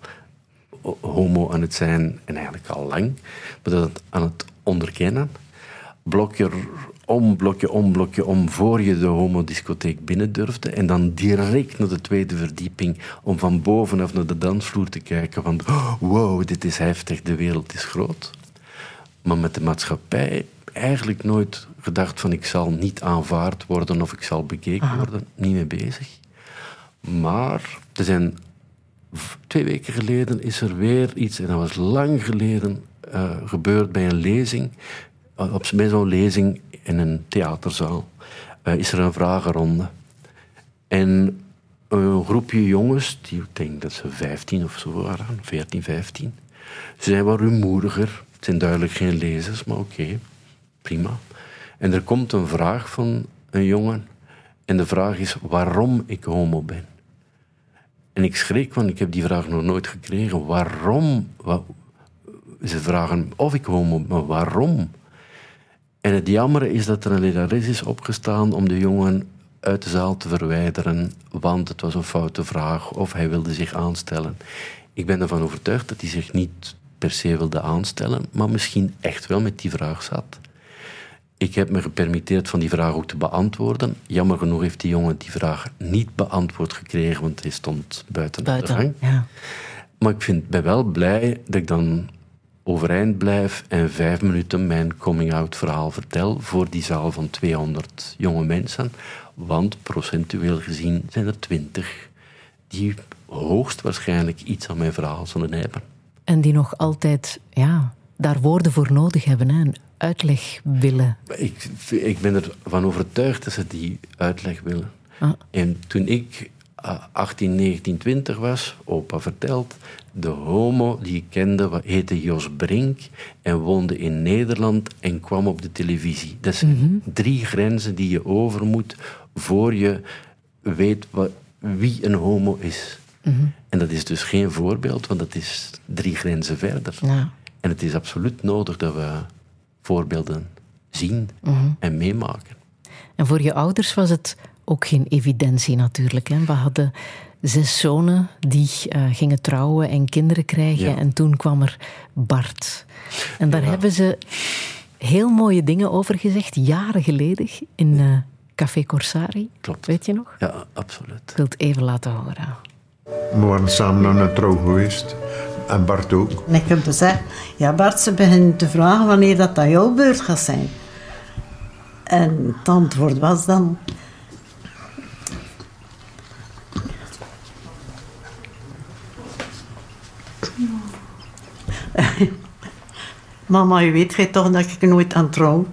homo aan het zijn en eigenlijk al lang. Maar dat aan het onderkennen. Blokje om, blokje om, blokje om, voor je de homodiscotheek binnen durfde. En dan direct naar de tweede verdieping om van bovenaf naar de dansvloer te kijken van wow, dit is heftig, de wereld is groot. Maar met de maatschappij eigenlijk nooit gedacht van ik zal niet aanvaard worden of ik zal bekeken worden. Niet mee bezig. Maar er zijn twee weken geleden is er weer iets, en dat was lang geleden, eh, gebeurd bij een lezing. Uh, op, bij zo'n lezing in een theaterzaal eh, is er een vragenronde. En een groepje jongens, die ik denk dat ze 15 of zo waren, 14, 15. Ze zijn wat rumoeriger. Het zijn duidelijk geen lezers, maar oké, prima. En er komt een vraag van een jongen. En de vraag is waarom ik homo ben. En ik schrik, want ik heb die vraag nog nooit gekregen. Waarom? Wa- Ze vragen of ik homo ben, maar waarom? En het jammere is dat er een lerares is opgestaan om de jongen uit de zaal te verwijderen, want het was een foute vraag of hij wilde zich aanstellen. Ik ben ervan overtuigd dat hij zich niet per se wilde aanstellen, maar misschien echt wel met die vraag zat. Ik heb me gepermitteerd van die vraag ook te beantwoorden. Jammer genoeg heeft die jongen die vraag niet beantwoord gekregen, want hij stond buiten, de Buiten. rang. Ja. Maar ik vind, ben wel blij dat ik dan overeind blijf en vijf minuten mijn coming-out verhaal vertel voor die zaal van 200 jonge mensen. Want procentueel gezien zijn er 20 die hoogstwaarschijnlijk iets aan mijn verhaal zullen hebben. En die nog altijd ja, daar woorden voor nodig hebben, hè? een uitleg willen. Ik, ik ben ervan overtuigd dat ze die uitleg willen. Ah. En toen ik 18, 19, 20 was, opa vertelt, de homo die ik kende heette Jos Brink en woonde in Nederland en kwam op de televisie. Dat zijn drie grenzen die je over moet voor je weet wa- wie een homo is. En dat is dus geen voorbeeld, want dat is drie grenzen verder. Ja. En het is absoluut nodig dat we voorbeelden zien en meemaken. En voor je ouders was het ook geen evidentie natuurlijk. Hè? We hadden zes zonen die eh, gingen trouwen en kinderen krijgen. Ja. En toen kwam er Bart. En daar hebben ze heel mooie dingen over gezegd, jaren geleden, in eh, Café Corsari. Klopt. Weet je nog? Ja, absoluut. Ik wil het even laten horen. We waren samen naar een trouw geweest. En Bart ook. En ik heb gezegd, ja Bart, ze beginnen te vragen wanneer dat, dat jouw beurt gaat zijn. En het antwoord was dan... Mama, je weet gij toch dat ik nooit aan trouw?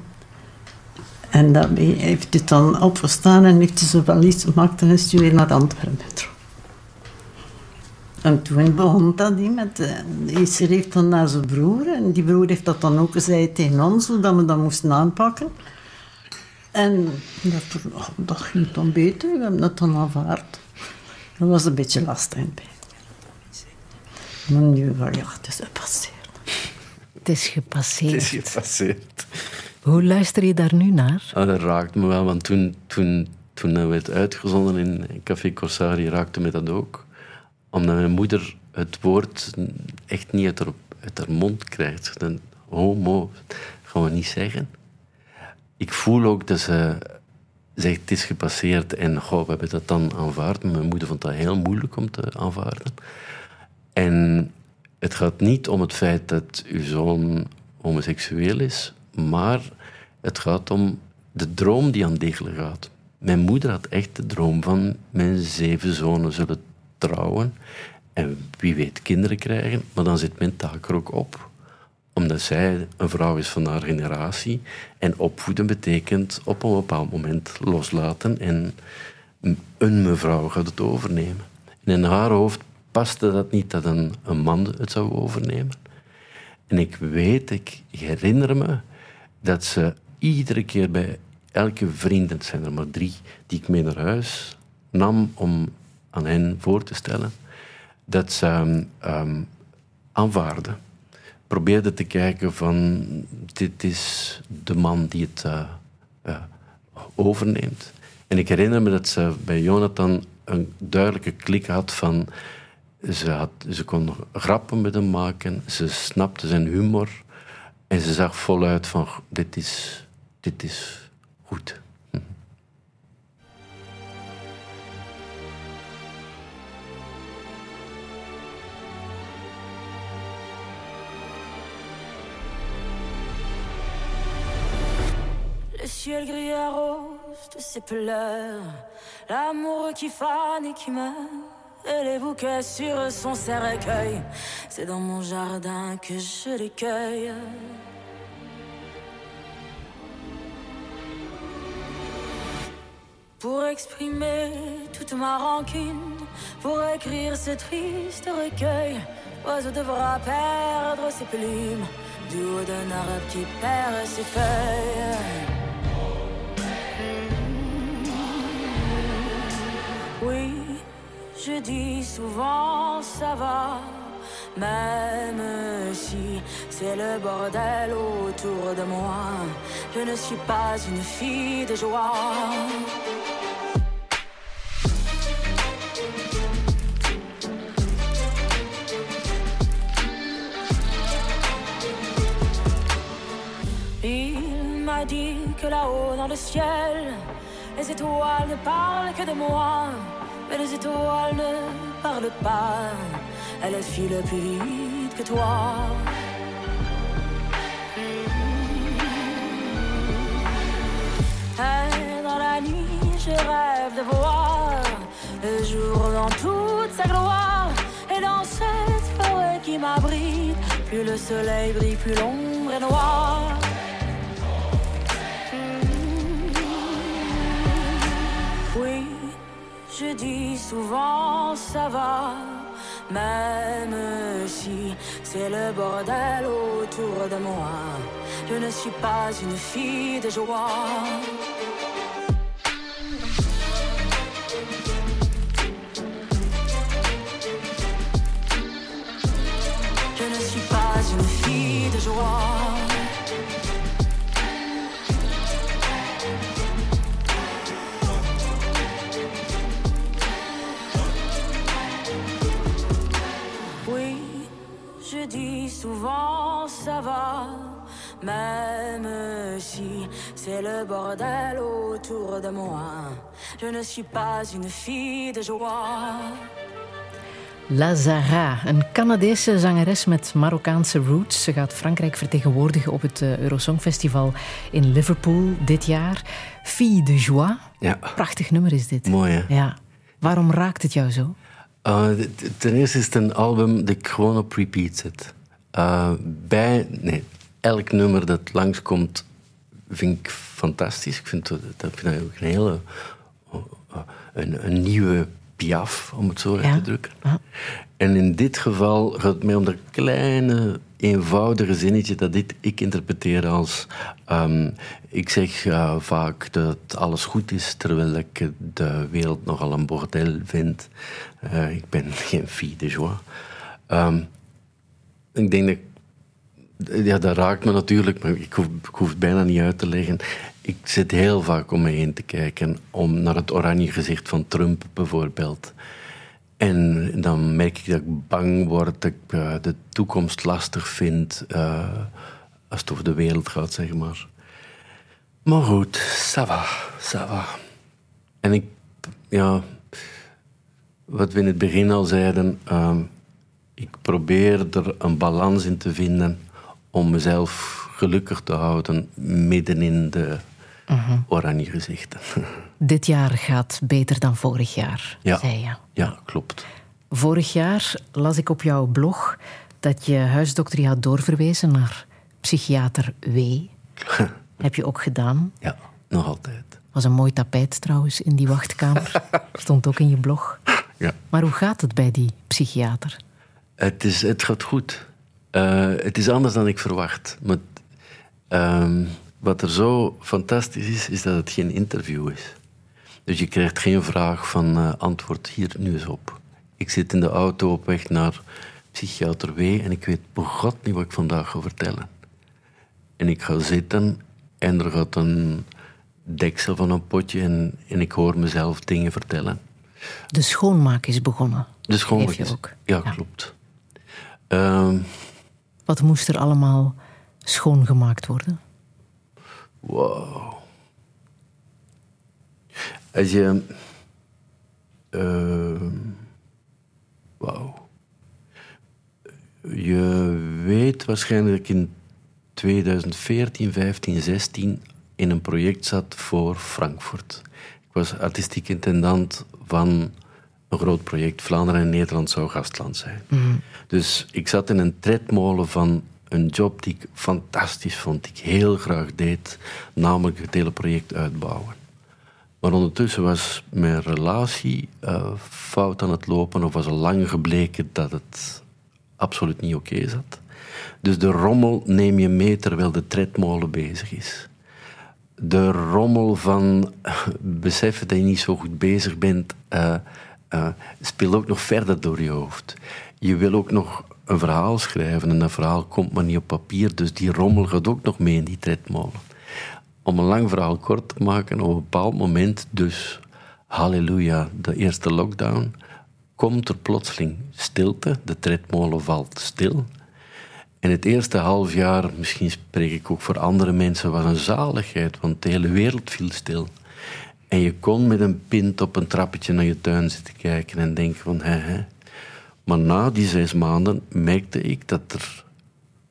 En dan heeft hij dan opgestaan en heeft hij zijn valies gemaakt en is hij weer naar Antwerpen. En toen begon dat die met... eh, Esther heeft dan naar zijn broer. En die broer heeft dat dan ook gezegd tegen ons, hoe dat we dat moesten aanpakken. En dat, ging dan beter. We hebben dat dan aanvaard. Dat was een beetje lastig. Maar nu, ja, het is gepasseerd. Het is gepasseerd. Het is gepasseerd. Hoe luister je daar nu naar? Ah, dat raakt me wel, want toen, toen, toen dat werd uitgezonden in Café Corsari, raakte me dat ook. Omdat mijn moeder het woord echt niet uit haar, uit haar mond krijgt. Dan, homo, dat gaan we niet zeggen. Ik voel ook dat ze zegt, het is gepasseerd en goh, we hebben dat dan aanvaard. Mijn moeder vond dat heel moeilijk om te aanvaarden. En het gaat niet om het feit dat uw zoon homoseksueel is, maar het gaat om de droom die aan degelijk gaat. Mijn moeder had echt de droom van mijn zeven zonen zullen trouwen en wie weet kinderen krijgen, maar dan zit mijn taak er ook op. Omdat zij een vrouw is van haar generatie en opvoeden betekent op een bepaald moment loslaten en een mevrouw gaat het overnemen. En in haar hoofd paste dat niet dat een, een man het zou overnemen. En ik weet, ik herinner me dat ze iedere keer bij elke vriend, het zijn er maar drie, die ik mee naar huis nam om aan hen voor te stellen, dat ze ehm, aanvaarden. Probeerde te kijken van, dit is de man die het eh, eh, overneemt. En ik herinner me dat ze bij Jonathan een duidelijke klik had van... Ze, had, ze kon grappen met hem maken, ze snapte zijn humor... En ze zag voluit van, dit is, dit is goed. Le ciel gris à rose de ses pleurs, l'amour qui fane et qui meurt, et les bouquets sur son cercueil. C'est dans mon jardin que je les cueille. Pour exprimer toute ma rancune, pour écrire ce triste recueil, l'oiseau devra perdre ses plumes du haut d'un arbre qui perd ses feuilles. Oui, je dis souvent ça va, même si c'est le bordel autour de moi. Je ne suis pas une fille de joie. Il m'a dit que là-haut dans le ciel, les étoiles ne parlent que de moi. Et les étoiles ne parlent pas. Elles filent plus vite que toi. Mm. Et dans la nuit, je rêve de voir le jour dans toute sa gloire. Et dans cette forêt qui m'abrite, plus le soleil brille, plus l'ombre est noire. Je dis souvent ça va, même si c'est le bordel autour de moi. Je ne suis pas une fille de joie. Je ne suis pas une fille de joie. Je dis souvent ça va, même si c'est le bordel autour de moi. Je ne suis pas une fille de joie. Lazara, een Canadese zangeres met Marokkaanse roots. Ze gaat Frankrijk vertegenwoordigen op het eh, Eurosongfestival in Liverpool dit jaar. Fille de Joie. Ja. Prachtig nummer is dit. Mooi, hè? Ja. Waarom raakt het jou zo? Uh, t- ten eerste is het een album dat ik gewoon op repeat zet. Uh, bij, nee, elk nummer dat langskomt vind ik fantastisch. Ik vind dat, dat vind ik ook een hele uh, een, een nieuwe piaf, om het zo uit te drukken. En in dit geval gaat het mij om dat kleine, eenvoudige zinnetje dat dit, ik interpreteer als... ehm, ik zeg vaak dat alles goed is, terwijl ik de wereld nogal een bordel vind. Eh, ik ben geen fille de joie. Ehm, ik denk dat... Ja, dat raakt me natuurlijk, maar ik hoef, ik hoef het bijna niet uit te leggen. Ik zit heel vaak om me heen te kijken, om naar het oranje gezicht van Trump bijvoorbeeld. En dan merk ik dat ik bang word, dat ik eh, de toekomst lastig vind, eh, als het over de wereld gaat, zeg maar. Maar goed, ça va, ça va. En ik, ja, wat we in het begin al zeiden, ehm, ik probeer er een balans in te vinden om mezelf gelukkig te houden midden in de Mhm. oranje gezichten. Dit jaar gaat beter dan vorig jaar, Ja. zei je. Ja, klopt. Vorig jaar las ik op jouw blog dat je huisdokter je had doorverwezen naar psychiater W. Heb je ook gedaan. Ja, nog altijd. Was een mooi tapijt trouwens in die wachtkamer. Stond ook in je blog. Ja. Maar hoe gaat het bij die psychiater? Het, is, het gaat goed. Eh, het is anders dan ik verwacht. Maar, ehm, wat er zo fantastisch is, is dat het geen interview is. Dus je krijgt geen vraag van eh, antwoord hier nu eens op. Ik zit in de auto op weg naar psychiater W en ik weet begot niet wat ik vandaag ga vertellen. En ik ga zitten en er gaat een deksel van een potje en, en ik hoor mezelf dingen vertellen. De schoonmaak is begonnen. Gewoon Geef je ook. Ja, klopt. Ehm, Wat moest er allemaal schoongemaakt worden? Wow. Als je. ehm, Wauw. Je weet waarschijnlijk in 2014, 15, 16 in een project zat voor Frankfurt. Ik was artistiek intendant van een groot project. Vlaanderen en Nederland zou gastland zijn. Dus ik zat in een tredmolen van een job die ik fantastisch vond, die ik heel graag deed, namelijk het hele project uitbouwen. Maar ondertussen was mijn relatie eh, fout aan het lopen, of was al lang gebleken dat het absoluut niet oké zat. Dus de rommel neem je mee terwijl de tredmolen bezig is. De rommel van beseffen dat je niet zo goed bezig bent, eh, eh, speelt ook nog verder door je hoofd. Je wil ook nog een verhaal schrijven en dat verhaal komt maar niet op papier, dus die rommel gaat ook nog mee in die tredmolen. Om een lang verhaal kort te maken, op een bepaald moment dus, halleluja, de eerste lockdown, komt er plotseling stilte, de tredmolen valt stil. En het eerste half jaar, misschien spreek ik ook voor andere mensen, was een zaligheid, want de hele wereld viel stil. En je kon met een pint op een trappetje naar je tuin zitten kijken en denken van, hè, hè. Maar na die zes maanden merkte ik dat er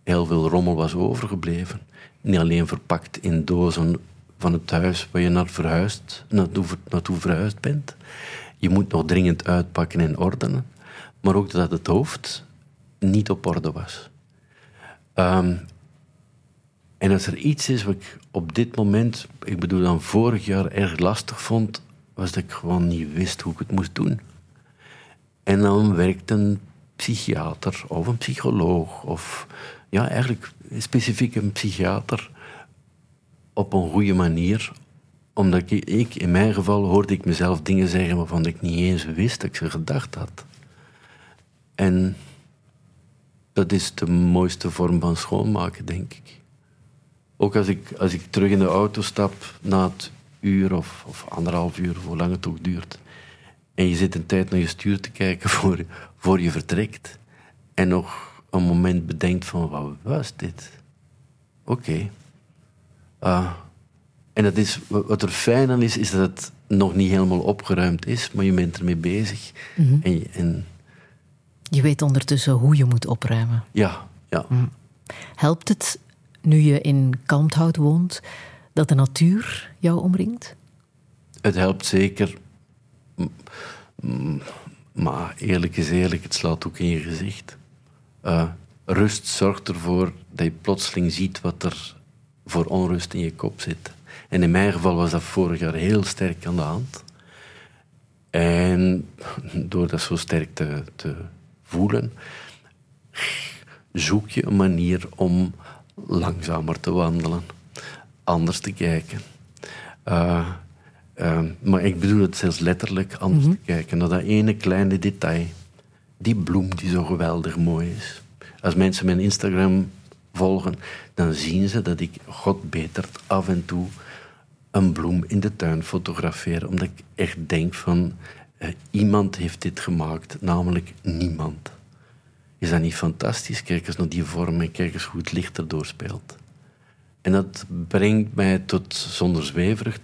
heel veel rommel was overgebleven. Niet alleen verpakt in dozen van het huis waar je naar verhuisd, naartoe, naartoe verhuisd bent. Je moet nog dringend uitpakken en ordenen. Maar ook dat het hoofd niet op orde was. Ehm, en als er iets is wat ik op dit moment, ik bedoel dan vorig jaar, erg lastig vond, was dat ik gewoon niet wist hoe ik het moest doen. En dan werkt een psychiater of een psycholoog of ja, eigenlijk specifiek een psychiater op een goede manier. Omdat ik, in mijn geval, hoorde ik mezelf dingen zeggen waarvan ik niet eens wist dat ik ze gedacht had. En dat is de mooiste vorm van schoonmaken, denk ik. Ook als ik, als ik terug in de auto stap na het uur of, of anderhalf uur, hoe lang het ook duurt. En je zit een tijd naar je stuur te kijken voor, voor je vertrekt. En nog een moment bedenkt van, wat was dit? Oké. Ah. en dat is, wat er fijn aan is, is dat het nog niet helemaal opgeruimd is, maar je bent ermee bezig. Mhm. en, je- en Je weet ondertussen hoe je moet opruimen. ja, ja. Helpt het, nu je in Kalmthout woont, dat de natuur jou omringt? Het helpt zeker. Maar eerlijk is eerlijk, het slaat ook in je gezicht. Eh, rust zorgt ervoor dat je plotseling ziet wat er voor onrust in je kop zit. En in mijn geval was dat vorig jaar heel sterk aan de hand. En door dat zo sterk te, te voelen, zoek je een manier om langzamer te wandelen, anders te kijken. Eh, eh, maar ik bedoel het zelfs letterlijk anders te kijken naar dat ene kleine detail. Die bloem die zo geweldig mooi is. Als mensen mijn Instagram volgen, dan zien ze dat ik, god beter, af en toe een bloem in de tuin fotografeer. Omdat ik echt denk van, eh, iemand heeft dit gemaakt, namelijk niemand. Is dat niet fantastisch? Kijk eens naar die vorm en kijk eens hoe het licht erdoor speelt. En dat brengt mij tot, zonder zweverig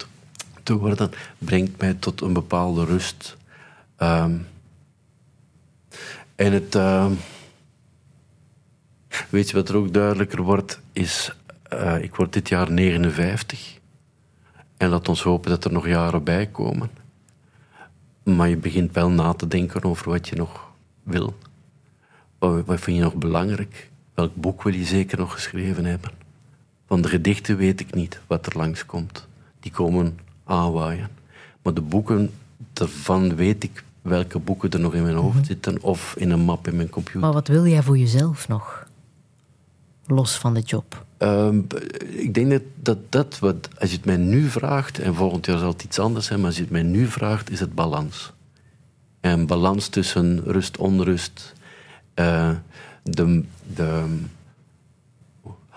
te worden, brengt mij tot een bepaalde rust. Ehm, en het... ehm, weet je wat er ook duidelijker wordt? Is, eh, ik word dit jaar 59. En laat ons hopen dat er nog jaren bij komen. Maar je begint wel na te denken over wat je nog wil. Wat, wat vind je nog belangrijk? Welk boek wil je zeker nog geschreven hebben? Van de gedichten weet ik niet wat er langskomt. Die komen aanwaaien. Maar de boeken, daarvan weet ik welke boeken er nog in mijn hoofd zitten of in een map in mijn computer. Maar wat wil jij voor jezelf nog? Los van de job. Ehm, ik denk dat, dat dat wat, als je het mij nu vraagt, en volgend jaar zal het iets anders zijn, maar als je het mij nu vraagt, is het balans. En balans tussen rust, onrust, eh, de, de,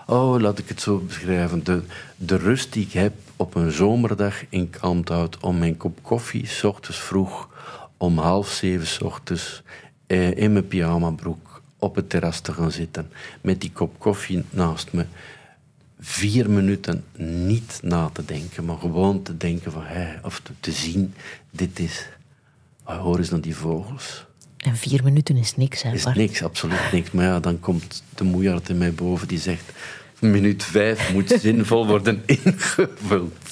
oh, laat ik het zo beschrijven, de, de rust die ik heb op een zomerdag in Kalmthout om mijn kop koffie, s ochtends vroeg, om half zeven s ochtends, eh, in mijn pyjamabroek op het terras te gaan zitten, met die kop koffie naast me, vier minuten niet na te denken, maar gewoon te denken van, hé, of te, te zien, dit is, oh, hoor eens naar die vogels. En vier minuten is niks, hè, Is niks, absoluut niks. Maar ja, dan komt de moeiaard in mij boven die zegt... Minuut vijf moet zinvol worden ingevuld.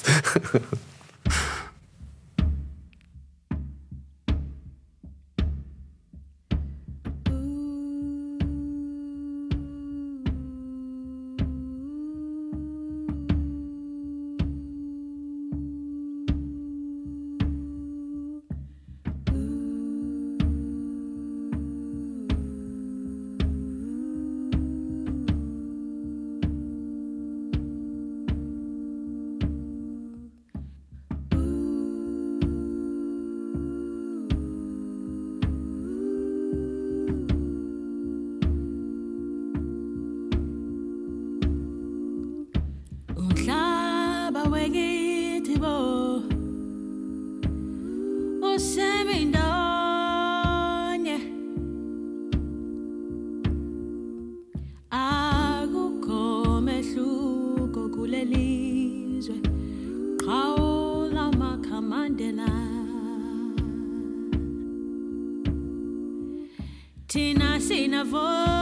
vou voz.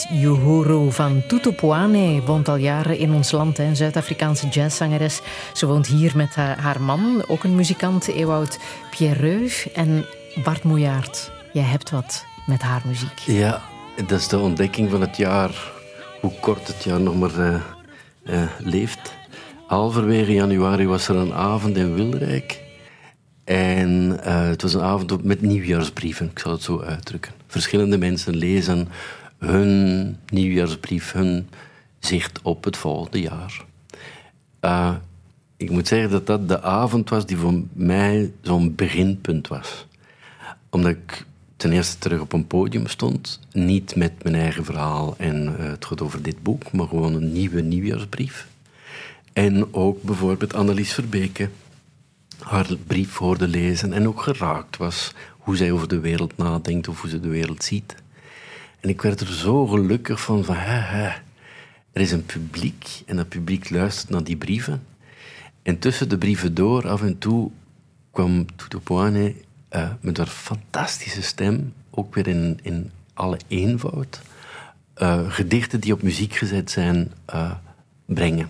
Not Yet Uhuru van Tutu Puane woont al jaren in ons land. Een Zuid-Afrikaanse jazzzangeres. Ze woont hier met haar, man, ook een muzikant, Ewout Pierreux. En Bart Moejaert, jij hebt wat met haar muziek. Ja, dat is de ontdekking van het jaar. Hoe kort het jaar nog maar eh, eh, leeft. Halverwege januari was er een avond in Wilrijk. En eh, het was een avond met nieuwjaarsbrieven, ik zal het zo uitdrukken. Verschillende mensen lezen hun nieuwjaarsbrief, hun zicht op het volgende jaar. Eh, ik moet zeggen dat dat de avond was die voor mij zo'n beginpunt was omdat ik ten eerste terug op een podium stond. Niet met mijn eigen verhaal en eh, het gaat over dit boek, maar gewoon een nieuwe nieuwjaarsbrief. En ook bijvoorbeeld Annelies Verbeke haar brief hoorde lezen en ook geraakt was hoe zij over de wereld nadenkt of hoe ze de wereld ziet. En ik werd er zo gelukkig van, van er is een publiek en dat publiek luistert naar die brieven. En tussen de brieven door, af en toe, kwam Tutu Poane eh, met haar fantastische stem, ook weer in, in alle eenvoud, eh, gedichten die op muziek gezet zijn, eh, brengen.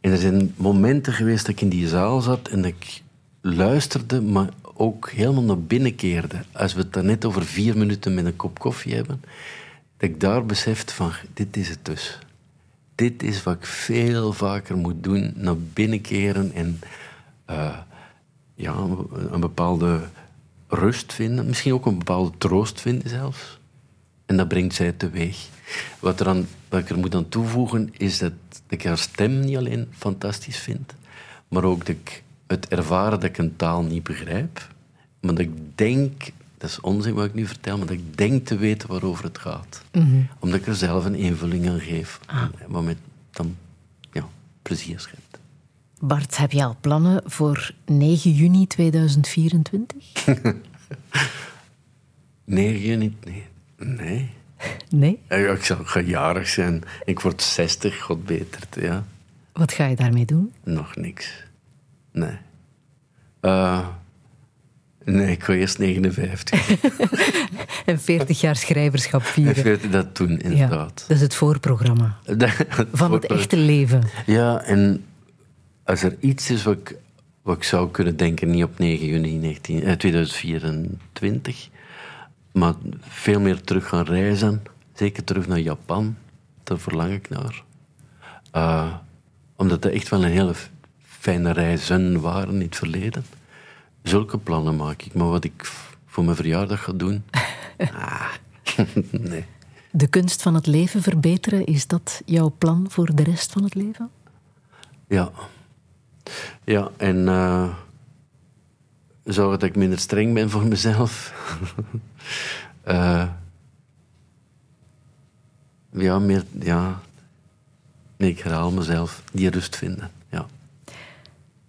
En er zijn momenten geweest dat ik in die zaal zat en ik luisterde, maar ook helemaal naar binnen keerde. Als we het dan net over vier minuten met een kop koffie hebben, dat ik daar beseft van, dit is het dus. Dit is wat ik veel vaker moet doen, naar binnen keren en eh, ja, een, bepaalde rust vinden. Misschien ook een bepaalde troost vinden zelfs. En dat brengt zij teweeg. Wat, er aan, wat ik er moet aan toevoegen is dat ik haar stem niet alleen fantastisch vind, maar ook dat ik het ervaren dat ik een taal niet begrijp, maar dat ik denk, dat is onzin wat ik nu vertel, maar dat ik denk te weten waarover het gaat. Mhm. Omdat ik er zelf een invulling aan geef, waarmee het dan ja, plezier schept. Bart, heb je al plannen voor 9 juni 2024? 9 juni? Nee. Nee. Nee? Ja, ik zal ik ga jarig zijn. Ik word 60, god betert, ja. Wat ga je daarmee doen? Nog niks. Nee. Eh, nee, ik ga eerst 59. En 40 jaar schrijverschap vieren. dat toen, inderdaad. Dat is het voorprogramma. Van het echte leven. Ja, en als er iets is wat ik, wat ik zou kunnen denken, niet op 9 juni 19, eh, 2024, maar veel meer terug gaan reizen, zeker terug naar Japan, daar verlang ik naar. Eh, omdat dat echt wel een hele fijne reizen waren in het verleden. Zulke plannen maak ik, maar wat ik voor mijn verjaardag ga doen, ah, nee. De kunst van het leven verbeteren, is dat jouw plan voor de rest van het leven? Ja. Ja, en eh zorgen dat ik minder streng ben voor mezelf. Eh, ja, meer... Ja. Nee, ik herhaal mezelf. Die rust vinden.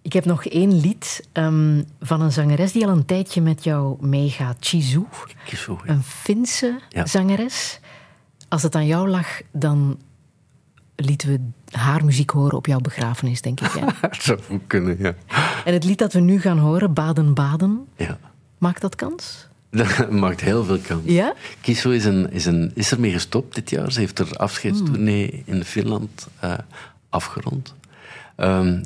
Ik heb nog één lied ehm, van een zangeres die al een tijdje met jou meegaat. Chizu, Kies een Finse Ja. zangeres. Als het aan jou lag, dan lieten we haar muziek horen op jouw begrafenis, denk ik. Dat zou kunnen, ja. En het lied dat we nu gaan horen, Baden Baden, ja. maakt dat kans? Dat maakt heel veel kans. Ja? Kiso is, een, is, een, is ermee gestopt dit jaar. Ze heeft haar afscheidstournee in Finland eh, afgerond. Ehm,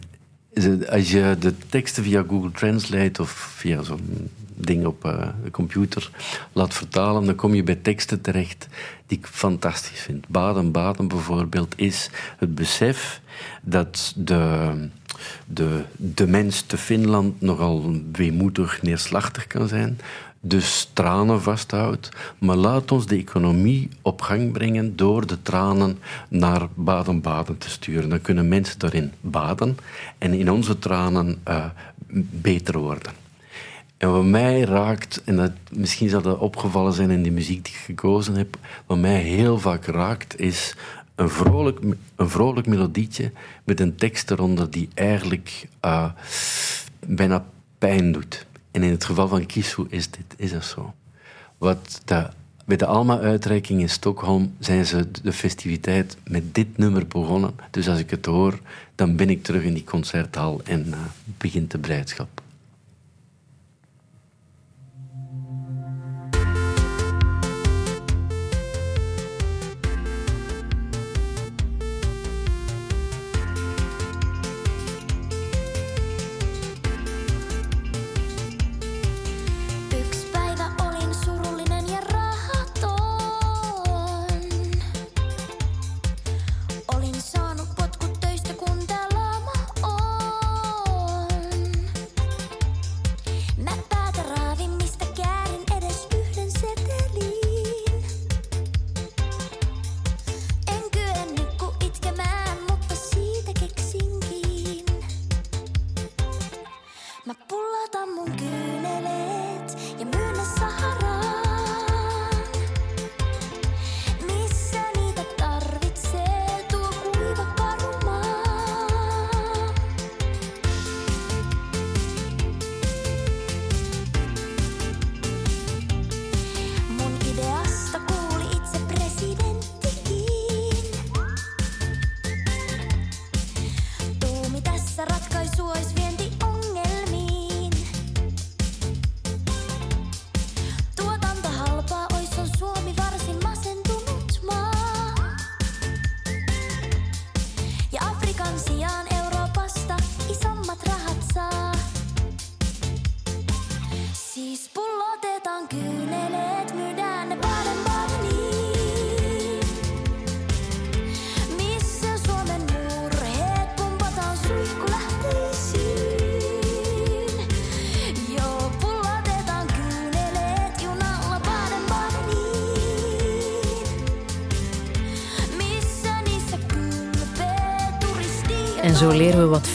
als je de teksten via Google Translate of via zo'n ding op eh, de computer laat vertalen, dan kom je bij teksten terecht die ik fantastisch vind. Baden-Baden bijvoorbeeld is het besef dat de, de, de mens te Finland nogal weemoedig, neerslachtig kan zijn. Dus tranen vasthoudt. Maar laat ons de economie op gang brengen door de tranen naar Baden-Baden te sturen. Dan kunnen mensen daarin baden en in onze tranen eh, beter worden. En wat mij raakt, en dat, misschien zal dat opgevallen zijn in de muziek die ik gekozen heb, wat mij heel vaak raakt, is een vrolijk, een vrolijk melodietje met een tekst eronder die eigenlijk uh, bijna pijn doet. En in het geval van Kisu is, dit, is dat zo. Wat de, bij de Alma-uitreiking in Stockholm zijn ze de festiviteit met dit nummer begonnen. Dus als ik het hoor, dan ben ik terug in die concerthal en uh, begint de blijdschap.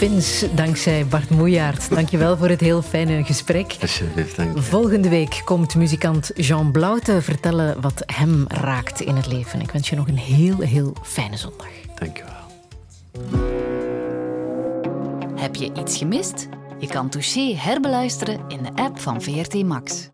Fins dankzij Bart Moejaert. Dankjewel voor het heel fijne gesprek. Alsjeblieft, dank je. Volgende week komt muzikant Jean Blauwte vertellen wat hem raakt in het leven. Ik wens je nog een heel, heel fijne zondag. Dank je wel. Heb je iets gemist? Je kan Touché herbeluisteren in de app van VRT Max.